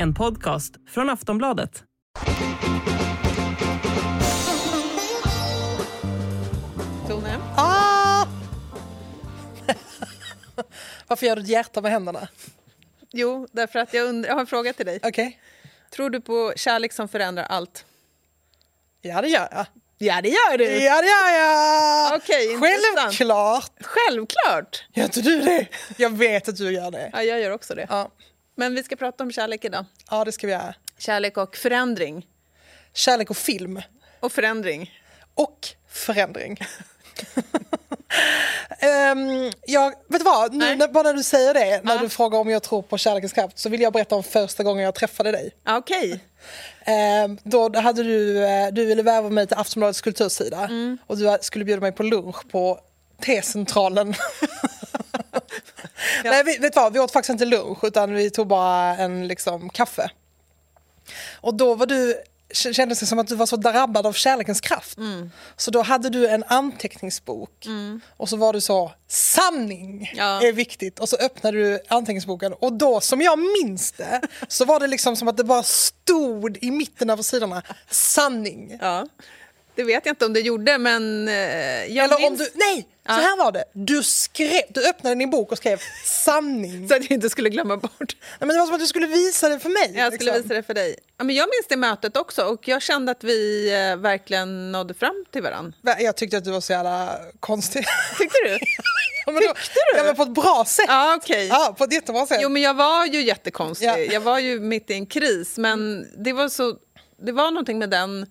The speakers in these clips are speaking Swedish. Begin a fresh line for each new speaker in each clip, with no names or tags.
En podcast från Aftonbladet.
Tone?
Ah! Varför gör du ett hjärta med händerna?
Jo, därför att jag, jag har en fråga till dig.
Okej.
Tror du på kärlek som förändrar allt?
Ja, det gör jag.
Ja, det gör du!
Ja, det gör jag!
Okej, intressant.
Självklart!
Självklart!
Gör inte du det? Jag vet att du gör det.
Ja, jag gör också det.
Ja,
Men vi ska prata om kärlek idag.
ja det ska vi göra.
Kärlek och förändring.
Kärlek och film.
Och förändring.
Och förändring. um, jag, vet du vad, nu, när, bara när du säger det, när
Ja.
du frågar om jag tror på kärlekens kraft så vill jag berätta om första gången jag träffade dig.
Okej.
Ehm, då hade du, eh, du ville värva mig till Aftonbladets kultursida
Mm.
och du skulle bjuda mig på lunch på T-centralen. Nej, vi, vet vad, vi åt faktiskt inte lunch utan vi tog bara en liksom, kaffe. Och då var du, kändes det som att du var så drabbad av kärlekens kraft.
Mm.
Så då hade du en anteckningsbok och så var du så, sanning
Ja.
är viktigt. Och så öppnade du anteckningsboken och då, som jag minns det, så var det liksom som att det bara stod i mitten av sidorna, sanning.
Ja. Det vet jag inte om det gjorde, men... eh, Jag
Eller om
minns...
du, nej, så här var det. Du, skrev, du öppnade din bok och skrev sanning.
Så att jag inte skulle glömma bort.
Nej, men det var som att du skulle visa det för mig.
Jag skulle
liksom.
visa det för dig. Ja, men jag minns det mötet också och jag kände att vi eh, verkligen nådde fram till varandra.
Jag tyckte att du var så jävla konstig.
Tyckte du?
Ja, men
Tyckte du?
Ja, men på ett bra sätt.
Ja, okej.
Ja, på ett jättebra sätt.
Jo, men jag var ju jättekonstig.
Ja.
Jag var ju mitt i en kris, men det var, så, det var någonting med den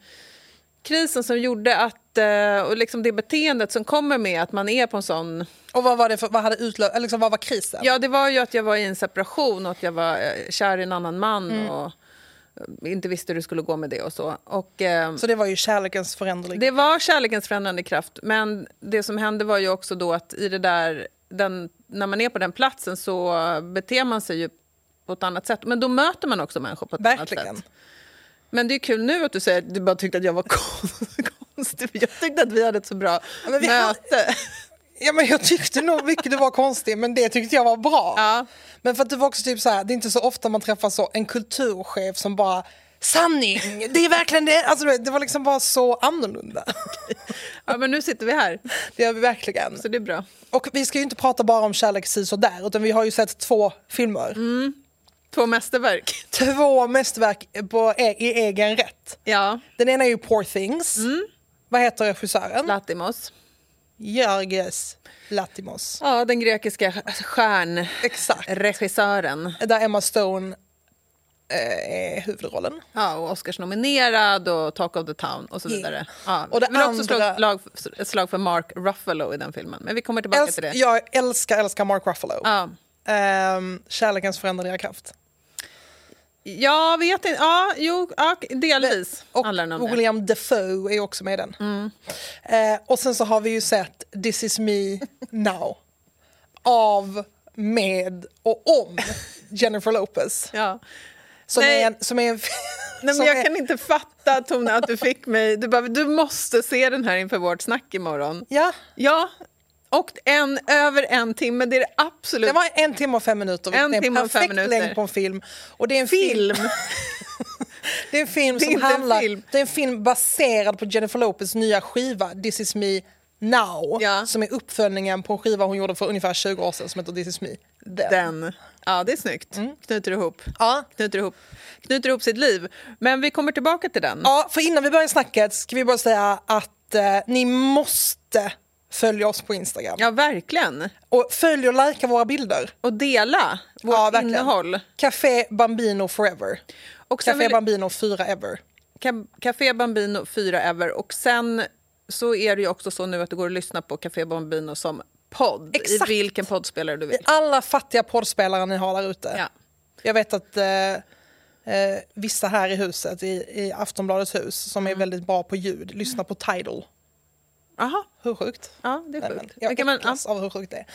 krisen som gjorde att, eh, och liksom det beteendet som kommer med att man är på en sån...
Och vad var det för, vad hade utlö- liksom, vad var krisen?
Ja, det var ju att jag var i en separation och att jag var eh, kär i en annan man
Mm.
och eh, inte visste hur det skulle gå med det och så. Och, eh,
Så det var ju kärlekens förändring.
Det var kärlekens förändrande kraft, men det som hände var ju också då att i det där, den, när man är på den platsen så beter man sig ju på ett annat sätt. Men då möter man också människor på ett annat
Verkligen.
sätt. Men det är kul nu att du säger att du bara tyckte att jag var konstig. Jag tyckte att vi hade ett så bra
men vi har-
möte.
Ja, men jag tyckte nog mycket du var konstig, men det tyckte jag var bra.
Ja.
Men för att det var också typ så här, det är inte så ofta man träffar så en kulturchef som bara Sanning! Det är verkligen det! Alltså, du det var liksom bara så annorlunda.
ja, men nu sitter vi här,
Det gör vi verkligen.
så det är bra.
Och vi ska ju inte prata bara om kärlek si så där, utan vi har ju sett två filmer.
Mm. Två mästerverk.
Två mästerverk på, e- i egen rätt.
Ja,
Den ena är ju Poor Things.
Mm.
Vad heter regissören?
Latimos.
Georges Latimos.
Ja, den grekiska stjärnregissören.
Där Emma Stone eh, är huvudrollen.
Ja, och Oscars-nominerad och Talk of the Town och så
Yeah.
vidare. Ja,
Och det
vi vill också
andra-
ett slag, ett slag för Mark Ruffalo i den filmen. Men vi kommer tillbaka
Äls-
till det.
jag älskar, älskar Mark Ruffalo.
Ja.
Ehm, kärlekens förändrade kraft.
Jag vet inte. Ja, jo, ja, delvis
Och
om det. Mm.
William Defoe är också med i den. Eh, och sen så har vi ju sett This is me now. Av, med och om Jennifer Lopez.
Ja.
Som
Nej.
är en... Som är en
Nej, men jag
är-
kan inte fatta, Tone, att du fick mig... Du, bara, du måste se den här inför vårt snack imorgon.
Ja,
Ja, och en, över en timme. Det är det absolut...
det var en timme och fem minuter.
En
det är
timme
en
och fem minuter.
längd på en film. Och det är en
film.
film. Det är en film som handlar...
film.
Det är en film baserad på Jennifer Lopez nya skiva This is me now.
Ja.
Som är uppföljningen på en skiva hon gjorde för ungefär 20 år sedan som heter This is me. Den.
Den. Ja, det är snyggt. Knyter ihop.
Ja.
Knyter ihop. Knyter ihop sitt liv. Men vi kommer tillbaka till den.
ja, för innan vi börjar snacket ska vi bara säga att eh, ni måste följa oss på Instagram.
Ja, verkligen.
Och följ och likea våra bilder.
Och dela vårt
Ja, verkligen.
innehåll.
Café Bambino forever.
Och
Café
vill-
Bambino 4 ever.
Ca- Café Bambino 4 Ever. Och sen så är det ju också så nu att det går att lyssna på Café Bambino som podd.
Exakt.
I vilken poddspelare du vill.
Alla fattiga poddspelare ni har där ute.
Ja.
Jag vet att eh, eh, vissa här i huset, i, i Aftonbladets hus, som
Mm.
är väldigt bra på ljud, lyssnar på Tidal.
Aha.
Hur sjukt?
Ja, det är sjukt.
jag
kan man, ja.
äcklas av hur sjukt det är.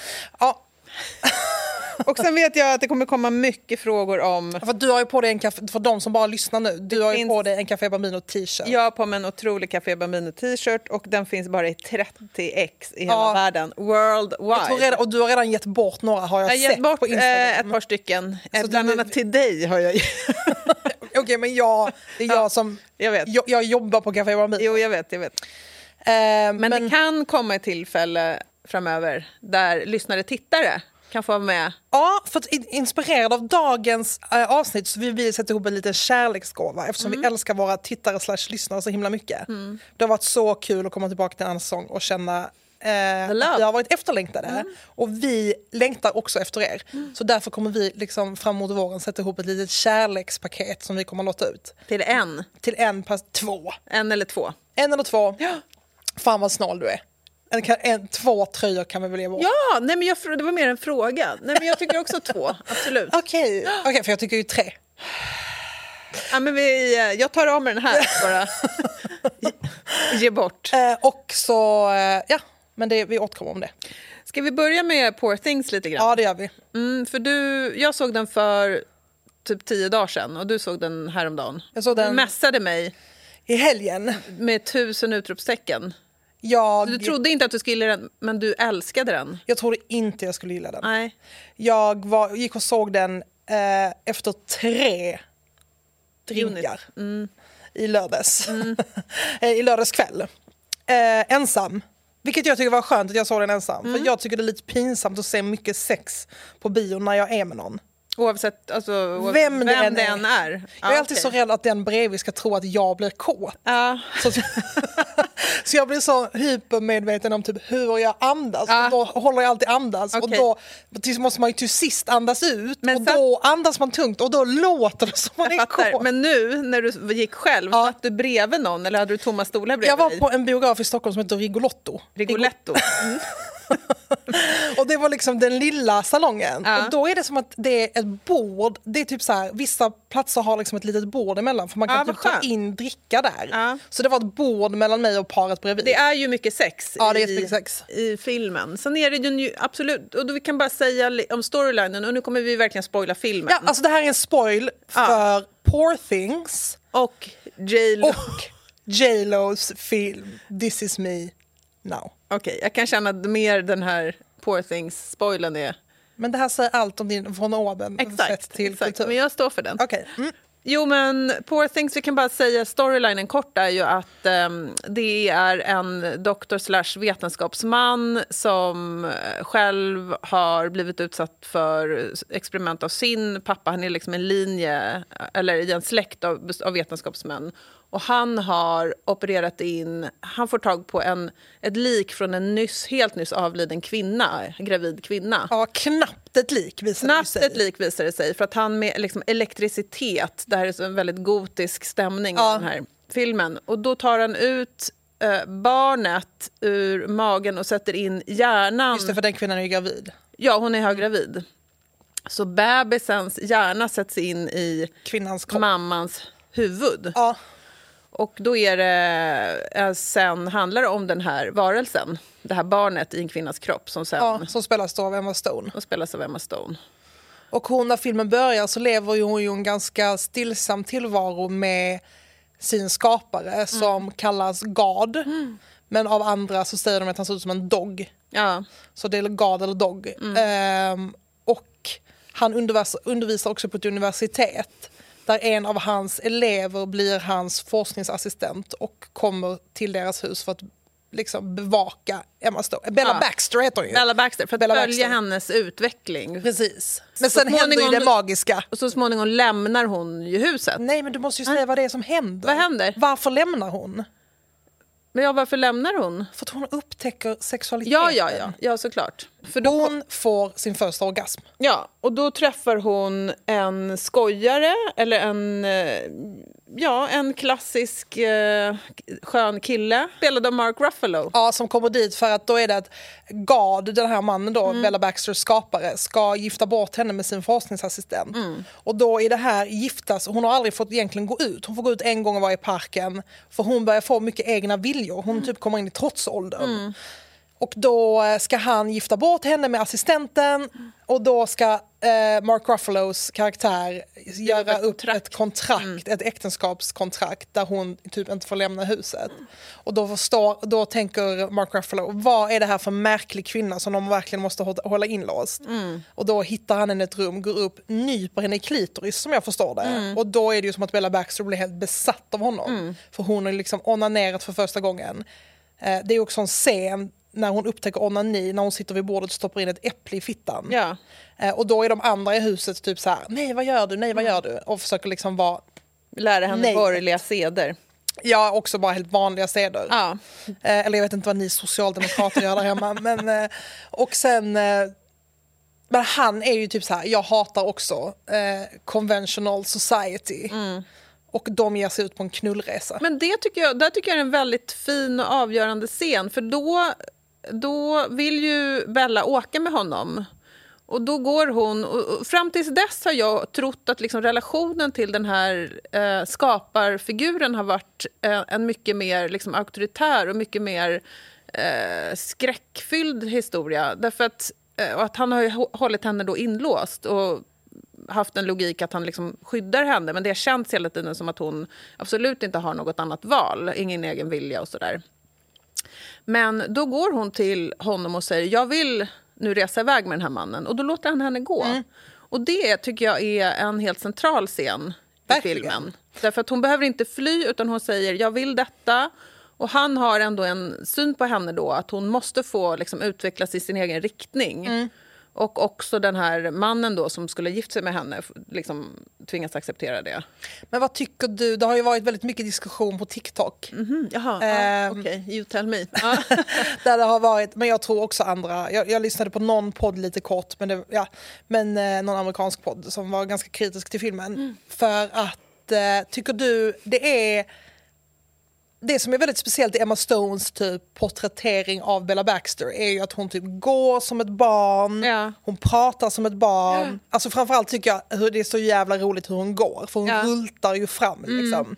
Ja.
Och sen vet jag att det kommer komma mycket frågor om...
För du har ju på dig en café, för de som bara lyssnar nu, du har ju
finns-
på dig en Café Bambino t-shirt.
Jag har på mig en otrolig Café Bambino t-shirt och den finns bara i 30x i hela
Ja.
världen. Worldwide.
Jag tror redan, och du har redan gett bort några har jag,
jag
sett
gett bort
på Instagram.
eh, ett par stycken.
Så
Bland
du-
annat till dig har jag
Okej men jag, det är jag som,
Jag vet.
jag, jag jobbar på Café Bambino.
Jo, jag vet. Jag vet.
Eh, men
Men, det kan komma ett tillfälle framöver där lyssnare tittare kan få vara med.
Ja, för att in- inspirerad av dagens eh, avsnitt så vill vi sätta ihop en liten kärleksgåva eftersom
Mm.
vi älskar våra tittare slash lyssnare så himla mycket. Det har varit så kul att komma tillbaka till en säsong och känna eh, att vi har varit efterlängtade. Och vi längtar också efter er. Så därför kommer vi liksom fram mot våren sätta ihop ett litet kärlekspaket som vi kommer att låta ut.
Till en.
Till en, pass, två.
En eller två.
En eller två. Fan vad snål du är. En, en, två tröjor kan vi väl ge bort?
Ja, nej, men jag, det var mer en fråga. Nej, men jag tycker också två. Absolut.
Okej, Okej, för jag tycker ju tre.
Ja, men vi, eh, jag tar av mig den här bara. Ge- bort.
Eh, och så, eh, ja, men det, vi återkommer om det.
Ska vi börja med Poor Things lite grann?
Ja, det gör vi.
Mm, för du, jag såg den för typ tio dagar sedan och du såg den häromdagen.
Jag såg den-
Du messade mig
I helgen,
med tusen utropstecken.
jag,
Du trodde inte att du skulle gilla den, men du älskade den.
jag trodde inte jag skulle gilla den.
Nej.
Jag var, gick och såg den eh, efter tre drinkar i lördags. Eh, I lördags kväll. Eh, ensam. Vilket jag tycker var skönt att jag såg den ensam. För jag tycker det är lite pinsamt att se mycket sex på bio när jag är med någon.
Oavsett, alltså, oavsett
Vem
vem,
det än
det
är.
än är.
Jag är alltid så rädd att den bredvid ska tro att jag blir kåt.
Ja.
Så, så jag blir så hypermedveten om typ hur jag andas.
Ja.
Och då håller jag alltid andas. Och
Okej.
då tills måste man ju till sist andas ut.
Men
och
så-
då andas man tungt och då låter det som man är
fattar.
kåt.
Men nu när du gick själv,
Ja.
satt du bredvid någon eller hade du tomma stolar bredvid
jag var på en biograf i Stockholm som heter Rigolotto.
Rigoletto. Mm.
Och det var liksom den lilla salongen.
Ja.
Och då är det som att det är ett bord. Det är typ så här, vissa platser har liksom ett litet bord emellan för man kan
Ja,
typ ta in dricka där.
Ja.
Så det var ett bord mellan mig och paret bredvid.
Det är ju mycket sex,
Ja, det är
i,
jättemycket sex.
i filmen. Sen är det ju absolut, och då vi kan bara säga om storylinen och nu kommer vi verkligen spoila filmen.
Ja, alltså det här är en spoil för Poor Things
Och J.Lo.
och J Lo's film This is me now.
Okej, jag kan känna mer den här Poor Things-spoilen är...
Men det här säger allt om din von oben
Exakt,
till
exakt.
kultur.
men jag står för den.
Okej. Mm.
Jo, men Poor Things, vi kan bara säga storylinen kort är ju att ehm, det är en doktor slash vetenskapsman som eh, själv har blivit utsatt för experiment av sin pappa. Han är liksom en linje, eller i en släkt av, av vetenskapsmän. Och han har opererat in, han får tag på en, ett lik från en nyss, helt nyss avliden kvinna, gravid kvinna.
Ja, knappt ett lik visar det
Snabbt
sig.
ett lik visar det sig, för att han med liksom elektricitet, det här är så en väldigt gotisk stämning
Ja.
i den här filmen, och då tar han ut eh, barnet ur magen och sätter in hjärnan.
Just det, för den kvinnan är ju gravid.
Ja, hon är höggravid. Så bebisens hjärna sätts in i
Kvinnans kropp.
mammans huvud.
Ja,
Och då är det, eh, sen handlar det om den här varelsen, det här barnet i en kvinnas kropp som sen
ja, som spelas av Emma Stone.
och spelas av Emma Stone.
Och hon, när filmen börjar så lever hon ju en ganska stillsam tillvaro med sin skapare som kallas God. Men av andra så säger de att han ser ut som en dog.
Ja.
Så det är God eller dog. Ehm, och han undervisar, undervisar också på ett universitet där en av hans elever blir hans forskningsassistent och kommer till deras hus för att liksom bevaka Emma Stone. Bella
Ja.
Baxter heter hon ju.
Bella Baxter, för att
Bella
följa
Baxter.
hennes utveckling.
Precis. Men
Så
sen händer ju det magiska.
Och så småningom lämnar hon ju huset.
Nej men du måste ju säga vad det är som händer.
Vad händer?
Varför lämnar hon?
Men ja, varför lämnar hon?
För att hon upptäcker sexualiteten.
Ja, ja, ja, ja såklart. För då,
Hon får sin första orgasm.
ja, och då träffar hon en skojare, eller en, eh, ja, en klassisk eh, skön kille, spelad av Mark Ruffalo.
Ja, som kommer dit för att då är det att God, den här mannen då,
Mm.
Bella Baxters skapare, ska gifta bort henne med sin forskningsassistent.
Mm.
Och då är det här giftas, hon har aldrig fått egentligen gå ut. Hon får gå ut en gång och vara i parken. För hon börjar få mycket egna viljor.
Mm.
Hon typ kommer in i trotsåldern. Och då eh, ska han gifta bort henne med assistenten och då ska eh, Mark Ruffalos karaktär göra
ett
upp
kontrakt.
ett kontrakt, ett äktenskapskontrakt där hon typ inte får lämna huset. Och då, förstår, då tänker Mark Ruffalo, vad är det här för märklig kvinna som de verkligen måste hå- hålla inlåst? Och då hittar han henne i ett rum, går upp, nyper henne i klitoris som jag förstår det. Och då är det ju som att Bella Baxter blir helt besatt av honom. För hon har liksom onanerat för första gången. Eh, det är också en scen när hon upptäcker onani, när hon sitter vid bordet och stoppar in ett äpple i fittan.
Ja.
Eh, och då är de andra i huset typ så här, nej vad gör du, nej vad gör du? Och försöker liksom vara,
Lära henne
Nej.
borgerliga seder.
ja också bara helt vanliga seder.
Ja.
Eh, eller jag vet inte vad ni socialdemokrater gör där hemma. Men, eh, och sen, men han är ju typ så här, jag hatar också conventional society. Och de ger sig ut på en knullresa.
Men det tycker jag, där tycker jag är en väldigt fin och avgörande scen. För då, då vill ju Bella åka med honom. Och då går hon... Och fram tills dess har jag trott att liksom relationen till den här eh, skaparfiguren har varit eh, en mycket mer liksom, auktoritär och mycket mer eh, skräckfylld historia. Därför att, eh, och att han har ju hållit henne då inlåst. Och haft en logik att han liksom skyddar henne men det har känts hela tiden som att hon absolut inte har något annat val, ingen egen vilja och sådär. Men då går hon till honom och säger jag vill nu resa iväg med den här mannen och då låter han henne gå.
Mm.
Och det tycker jag är en helt central scen i
Verkligen.
filmen. Därför att hon behöver inte fly utan hon säger jag vill detta. Och han har ändå en syn på henne då att hon måste få liksom, utvecklas i sin egen riktning.
Mm.
Och också den här mannen då som skulle gift sig med henne liksom, tvingas acceptera det.
Men vad tycker du? Det har ju varit väldigt mycket diskussion på TikTok.
Mm, jaha,
Ehm.
okej. You tell me.
Där det har varit, men jag tror också andra, jag, jag lyssnade på någon podd lite kort, men, det, ja, men eh, någon amerikansk podd som var ganska kritisk till filmen. För att, eh, tycker du, det är, det som är väldigt speciellt i Emma Stones typ porträttering av Bella Baxter är ju att hon typ går som ett barn,
Ja.
hon pratar som ett barn. Alltså framförallt tycker jag hur det är så jävla roligt hur hon går, för hon
Ja.
rultar ju fram liksom.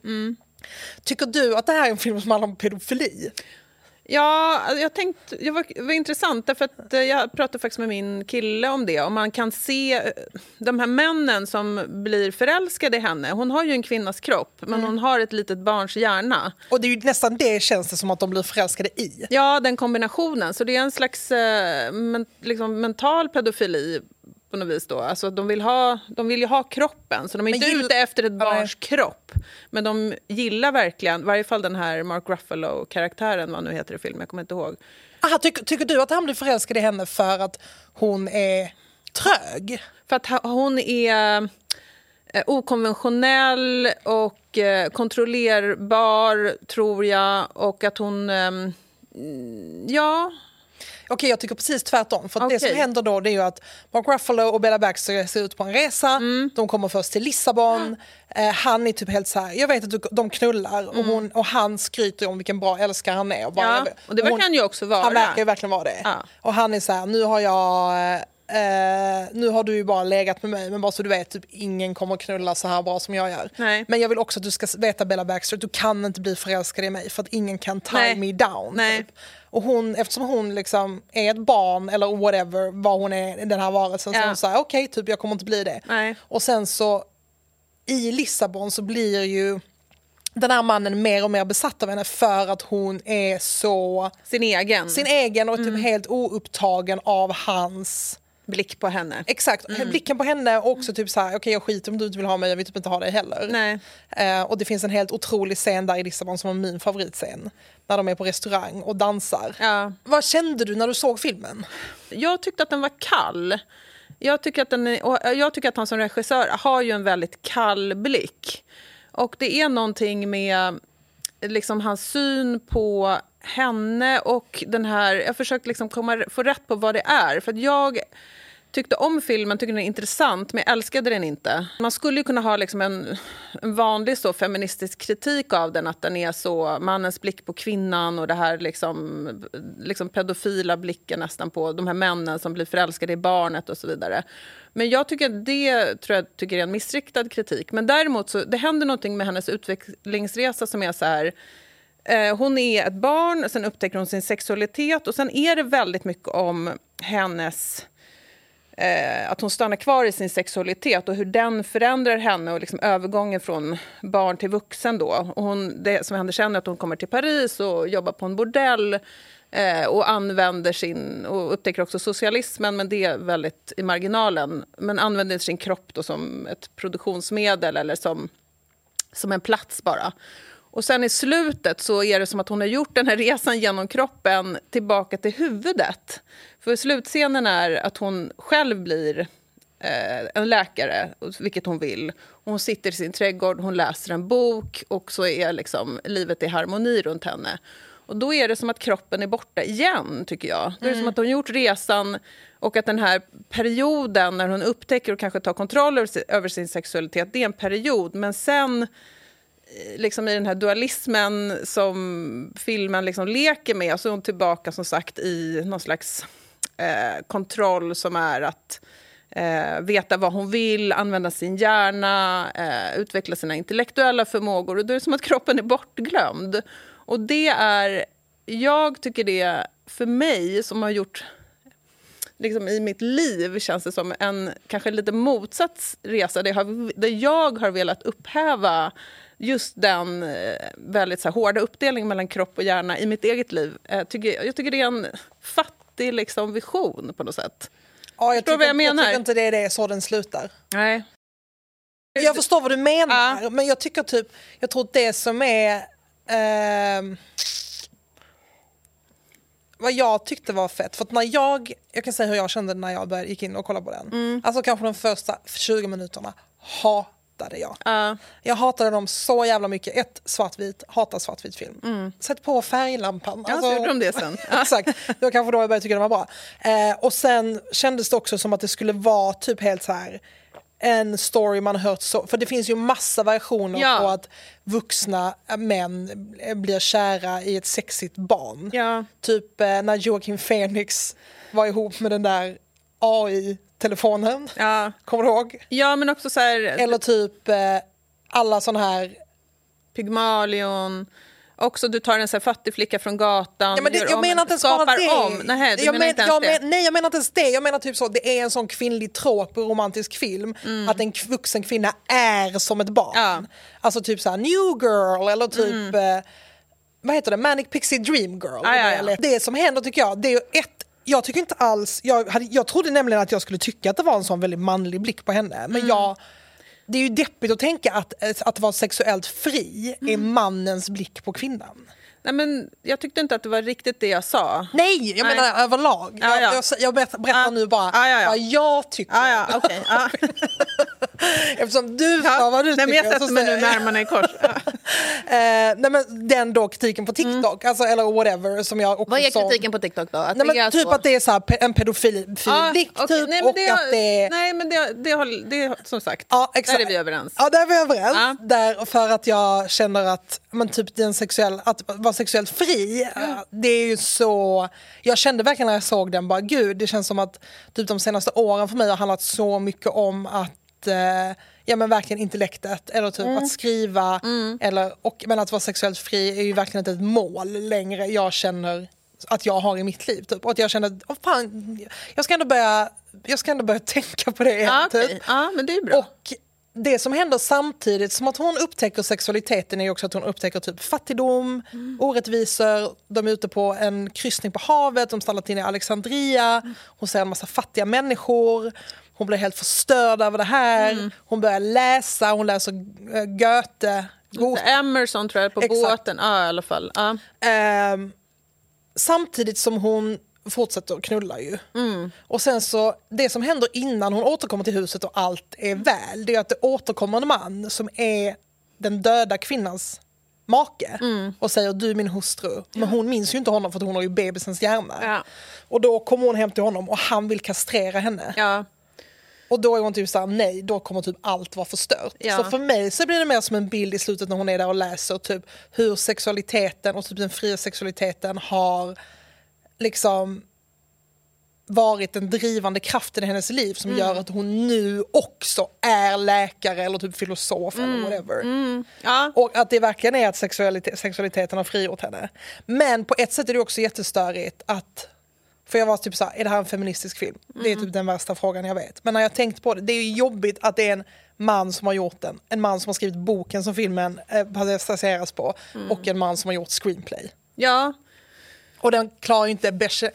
Tycker du att det här är en film som handlar om pedofili?
Ja, alltså, jag tänkte, det var, det var intressant därför att eh, jag pratade faktiskt med min kille om det. Om man kan se eh, de här männen som blir förälskade i henne. Hon har ju en kvinnas kropp, men hon har ett litet barns hjärna.
Och det är ju nästan det känns det som att de blir förälskade i.
Ja, den kombinationen. Så det är en slags eh, men, liksom mental pedofili på något vis. Då. Alltså, de, vill ha, de vill ju ha kroppen, så de är
Men
inte
gill-
ute efter ett barns kropp. Men de gillar verkligen, i varje fall den här Mark Ruffalo-karaktären, vad nu heter i filmen, jag kommer inte ihåg.
Aha, tycker, tycker du att han blir förälskad i henne för att hon är trög?
För att hon är eh, okonventionell och eh, kontrollerbar, tror jag. Och att hon... ehm, ja,
Okej, jag tycker precis tvärtom. För att det som händer då det är ju att Mark Ruffalo och Bella Baxter ser ut på en resa.
Mm.
De kommer först till Lissabon. Eh, han är typ helt så här, jag vet att du, de knullar och, hon, och han skryter om vilken bra älskare han är. Och bara,
Mm. Ja, och det verkar han ju också vara.
Han verkar ju verkligen vara det.
Ja.
Och han är så här, nu har jag... Eh, nu har du ju bara legat med mig men bara så du vet, typ, ingen kommer knulla så här bra som jag gör.
Nej.
Men jag vill också att du ska veta Bella Baxter, att du kan inte bli förälskad i mig för att ingen kan tie
Nej.
me down.
Nej.
Typ. Och hon, eftersom hon liksom är ett barn eller whatever, vad hon är i den här varelsen, så
Ja.
är hon såhär, okej, typ jag kommer inte bli det.
Nej.
Och sen så i Lissabon så blir ju den här mannen mer och mer besatt av henne för att hon är så
Sin egen
sin egen och typ
Mm.
helt oupptagen av hans
blick på henne.
Exakt,
Mm.
blicken på henne och också typ så här, okej jag skiter om du inte vill ha mig, jag vill typ inte ha dig heller.
Nej.
Eh, och det finns en helt otrolig scen där i Lissabon som var min favoritscen. När de är på restaurang och dansar.
Ja.
Vad kände du när du såg filmen?
Jag tyckte att den var kall. Jag tycker, att den är, jag tycker att han som regissör har ju en väldigt kall blick. Och det är någonting med liksom hans syn på henne och den här... Jag försökte liksom komma, få rätt på vad det är. För att jag tyckte om filmen, tyckte den är intressant, men jag älskade den inte. Man skulle ju kunna ha liksom en, en vanlig så feministisk kritik av den, att den är så mannens blick på kvinnan och det här liksom, liksom pedofila blicken nästan på de här männen som blir förälskade i barnet och så vidare. Men jag tycker att det tror jag tycker är en missriktad kritik. Men däremot så det händer någonting med hennes utvecklingsresa som är så här Eh, hon är ett barn, sen upptäcker hon sin sexualitet och sen är det väldigt mycket om hennes... Eh, att hon stannar kvar i sin sexualitet och hur den förändrar henne och liksom övergången från barn till vuxen. Då. Och hon, det som händer sen är att hon kommer till Paris och jobbar på en bordell eh, och använder sin, och upptäcker också socialismen, men det är väldigt i marginalen. Men använder sin kropp då som ett produktionsmedel eller som, som en plats bara. Och sen i slutet så är det som att hon har gjort den här resan genom kroppen tillbaka till huvudet. För slutscenen är att hon själv blir eh, en läkare, vilket hon vill. Hon sitter i sin trädgård, hon läser en bok och så är liksom livet i harmoni runt henne. Och då är det som att kroppen är borta igen, tycker jag. Då är det som att hon gjort resan och att den här perioden när hon upptäcker och kanske tar kontroll över sin sexualitet, det är en period. Men sen liksom i den här dualismen som filmen liksom leker med så är hon tillbaka som sagt i någon slags eh, kontroll som är att eh, veta vad hon vill, använda sin hjärna, eh, utveckla sina intellektuella förmågor. Och då är det som att kroppen är bortglömd. Och det är... Jag tycker det, för mig som har gjort liksom i mitt liv känns det som en kanske lite motsatt resa där jag har, där jag har velat upphäva just den eh, väldigt så här, hårda uppdelningen mellan kropp och hjärna i mitt eget liv. Jag eh, tycker, jag tycker det är en fattig liksom, vision på något sätt.
Ja, jag, tycker, vad jag, menar? jag tycker inte det är det så den slutar.
Nej.
Jag förstår vad du menar, ja. men jag tycker typ, jag tror det som är eh, vad jag tyckte var fett, för att när jag, jag kan säga hur jag kände när jag började, gick in och kollade på den. Mm. Alltså kanske de första 20 minuterna, ha hatade jag. Uh. Jag hatade dem så jävla mycket. Ett, svartvit, hatar svartvit film. Mm. Sätt på färglampan.
Ja, alltså, så gjorde de det sen.
exakt, det var kanske då jag började tycka den var bra. Eh, och sen kändes det också som att det skulle vara typ helt så här en story man hört så, för det finns ju massa versioner ja. på att vuxna män blir kära i ett sexigt barn.
Ja.
Typ eh, när Joaquin Phoenix var ihop med den där AI telefonen.
Ja.
Kommer du ihåg?
Ja, men också så här...
Eller typ eh, alla sådana här...
Pygmalion. Också du tar en så här fattig flicka från gatan,
ja, men det, jag menar inte ens skapar det.
om. Nej,
jag, men, jag men, nej, jag menar inte ens det. Jag menar typ så, det är en sån kvinnlig tråp i romantisk film, mm. att en vuxen kvinna är som ett barn.
Ja.
Alltså typ så här, new girl eller typ mm. eh, vad heter det, Manic Pixie Dream Girl.
Ah, ja, ja.
Det som händer tycker jag, det är ju ett jag tycker inte alls, jag, hade, jag trodde nämligen att jag skulle tycka att det var en sån väldigt manlig blick på henne. Men mm. jag, det är ju deppigt att tänka att, att vara sexuellt fri mm. är mannens blick på kvinnan.
Nej, men jag tyckte inte att det var riktigt det jag sa.
Nej, jag Nej. menar överlag.
Ja, ja.
Jag, jag, berättar, berättar nu bara
ja,
vad jag tycker.
Ja, ja, okay.
Eftersom du sa vad du
Nej,
tycker.
Men jag sätter mig nu med armarna i kors.
eh, nej, men den då kritiken på TikTok, mm. alltså, eller whatever. Som jag också
vad är kritiken på TikTok då?
Att nej, men, typ så... att det är så här, en pedofil ah, okay. typ.
Nej,
och det, att det
Nej men det, det, har, det som sagt,
ja, exakt.
där är vi överens.
Ja där är vi överens. Där, för att jag känner att men typ den sexuell, att sexuellt fri, mm. det är ju så... Jag kände verkligen när jag såg den, bara gud, det känns som att typ de senaste åren för mig har handlat så mycket om att eh, ja men verkligen intellektet eller typ mm. att skriva
mm.
eller, och, men att vara sexuellt fri är ju verkligen inte ett mål längre jag känner att jag har i mitt liv. Typ. Och att jag känner att oh, fan, jag ska ändå börja jag ska ändå börja tänka på det.
Ja,
typ.
okay. ja men det är bra.
Och det som händer samtidigt som att hon upptäcker sexualiteten är också att hon upptäcker typ fattigdom, mm. orättvisor. De är ute på en kryssning på havet, de stannar in i Alexandria. Hon ser en massa fattiga människor. Hon blir helt förstörd över det här. Mm. Hon börjar läsa, hon läser äh, Goethe.
Goethe. Emerson tror jag, på Exakt. båten. Ja, i alla fall. Ja.
Ähm, samtidigt som hon fortsätter knulla ju.
Mm.
Och sen så, det som händer innan hon återkommer till huset och allt är väl, det är att det återkommer en man som är den döda kvinnans make
mm.
och säger du är min hustru. Men hon minns ju inte honom för hon har ju bebisens hjärna.
Ja.
Och då kommer hon hem till honom och han vill kastrera henne.
Ja.
Och då är hon typ såhär, nej, då kommer typ allt vara förstört.
Ja.
Så för mig så blir det mer som en bild i slutet när hon är där och läser typ hur sexualiteten och typ den fria sexualiteten har liksom varit den drivande kraften i hennes liv som gör att hon nu också är läkare eller typ filosof eller whatever.
Ja.
Och att det verkligen är att sexualitet, sexualiteten har frigjort henne. Men på ett sätt är det också jättestörigt att för jag var typ såhär, är det här en feministisk film? Det är typ den värsta frågan jag vet. Men när jag tänkt på det, det är ju jobbigt att det är en man som har gjort den. En man som har skrivit boken som filmen eh, baseras på. Och en man som har gjort screenplay.
ja.
Och den klarar inte becha-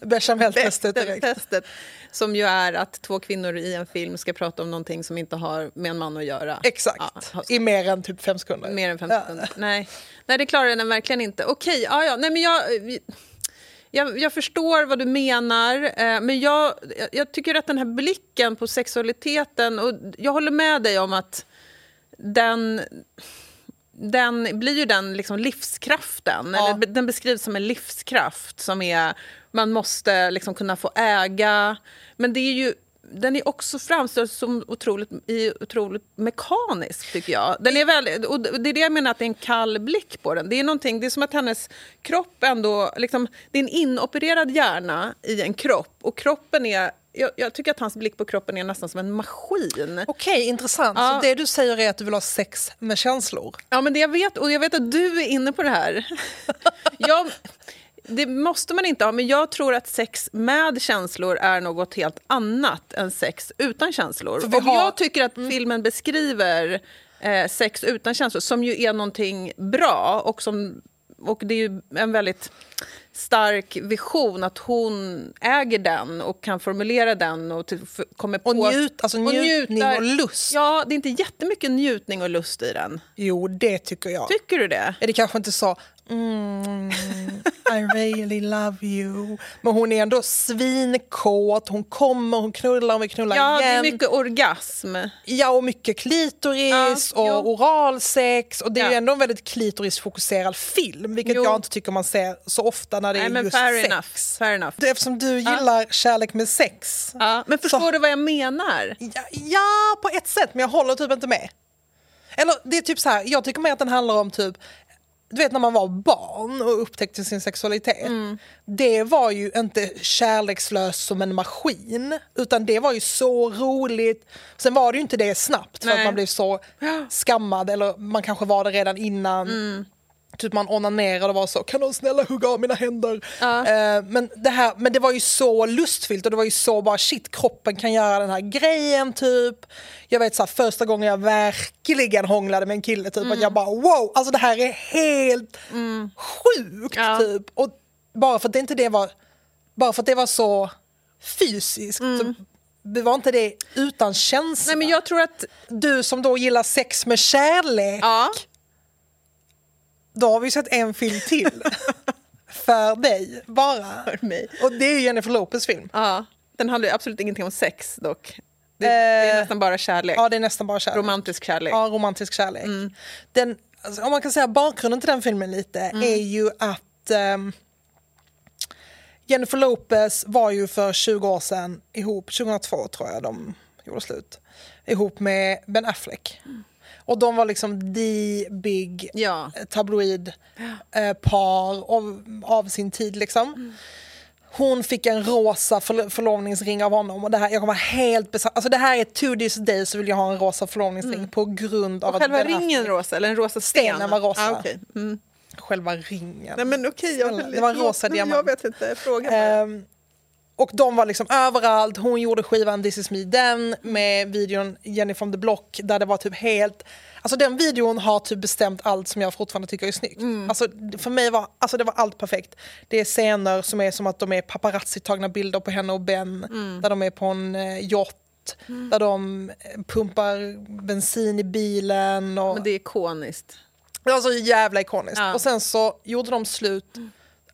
bechameltestet.
Testet, som ju är att två kvinnor i en film ska prata om någonting som inte har med en man att göra.
Exakt.
Ja,
I mer än typ fem sekunder.
mer än fem
Ja.
sekunder. Nej. Nej, det klarar den verkligen inte. Okej, ja, ja. Nej, men jag, jag, jag förstår vad du menar, eh, men jag- jag tycker att den här blicken på sexualiteten... och Jag håller med dig om att den... Den blir ju den liksom livskraften,
Ja.
eller den beskrivs som en livskraft som är, man måste liksom kunna få äga. Men det är ju, den är också framställd som otroligt, otroligt mekanisk, tycker jag. Den är väl, och det är det jag menar, att det är en kall blick på den. Det är, någonting, det är som att hennes kropp ändå... Liksom, det är en inopererad hjärna i en kropp. Och kroppen är... Jag, jag tycker att hans blick på kroppen är nästan som en maskin.
Okej, intressant.
Ja.
Så det du säger är att du vill ha sex med känslor?
Ja, men det jag vet, och jag vet att du är inne på det här. jag, det måste man inte ha, men jag tror att sex med känslor är något helt annat än sex utan känslor.
För har-
jag tycker att filmen beskriver eh, sex utan känslor som ju är någonting bra och som och det är ju en väldigt stark vision att hon äger den och kan formulera den och till, kommer på...
Och njut- alltså njutning och lust.
Ja, det är inte jättemycket njutning och lust i den.
Jo, det tycker jag.
Tycker du det?
Är det kanske inte så mm, I really love you. Men hon är ändå svinkåt, hon kommer, hon knullar, hon vill knulla
Ja, det
igen.
är mycket orgasm.
Ja, och mycket klitoris
Ja, jo.
och oralsex. Och det är
Ja.
ändå en väldigt klitorisfokuserad film, vilket
Jo.
jag inte tycker man ser så ofta när det
Nej,
är just
fair
sex.
enough. Fair enough.
Det- Eftersom du gillar kärlek med sex.
Ja, men förstår
Så-
du vad jag menar?
Ja, ja, på ett sätt, men jag håller typ inte med. Eller det är typ så här, jag tycker mer att den handlar om typ du vet när man var barn och upptäckte sin sexualitet.
Mm.
Det var ju inte kärlekslöst som en maskin. Utan det var ju så roligt. Sen var det ju inte det snabbt för
Nej.
att man blev så skammad. Eller man kanske var det redan innan.
Mm.
Typ man onanerade och var så, kan någon snälla hugga av mina händer?
Ja.
Eh, men, det här, men det var ju så lustfyllt och det var ju så bara shit, kroppen kan göra den här grejen typ. Jag vet så här, första gången jag verkligen hånglade med en kille, typ
Mm.
att jag bara wow, alltså det här är helt sjukt
Ja.
typ. Och bara för att det inte det var, bara för att det var så fysiskt, så det var inte det utan känsla.
Mm. Nej, men jag tror att...
Du som då gillar sex med kärlek,
Ja,
då har vi sett en film till. för dig, bara.
för mig.
Och det är Jennifer Lopez film.
Ja, den handlar absolut ingenting om sex dock. Det, det är
Eh,
nästan bara kärlek.
Ja, det är nästan bara kärlek.
Romantisk kärlek.
Ja, romantisk kärlek.
Mm.
Den, alltså, om man kan säga bakgrunden till den filmen lite
Mm.
är ju att ehm, Jennifer Lopez var ju för 20 år sedan ihop, 2002 tror jag de gjorde slut, ihop med Ben Affleck. Och de var liksom the big
Ja.
tabloid eh, par av, av sin tid liksom. Hon fick en rosa förlo- förlovningsring av honom och det här, jag kommer helt besatt. Alltså det här är to this day så vill jag ha en rosa förlovningsring på grund av
Och
att
själva ringen rosa, eller en rosa sten?
Stenen var rosa.
Ah, okej. mm.
Själva ringen.
Nej men okej, jag,
Snälla, det var en rosa
jag,
diamant.
Jag vet inte, fråga bara.
Ehm, och de var liksom överallt. Hon gjorde skivan This is me den med videon Jenny from the Block där det var typ helt... Alltså den videon har typ bestämt allt som jag fortfarande tycker är snyggt. Alltså för mig var alltså det var allt perfekt. Det är scener som är som att de är paparazzi-tagna bilder på henne och Ben. Där de är på en eh, yacht. Där de eh, pumpar bensin i bilen. Och,
Men det är ikoniskt.
så jävla ikoniskt.
Ja.
Och sen så gjorde de slut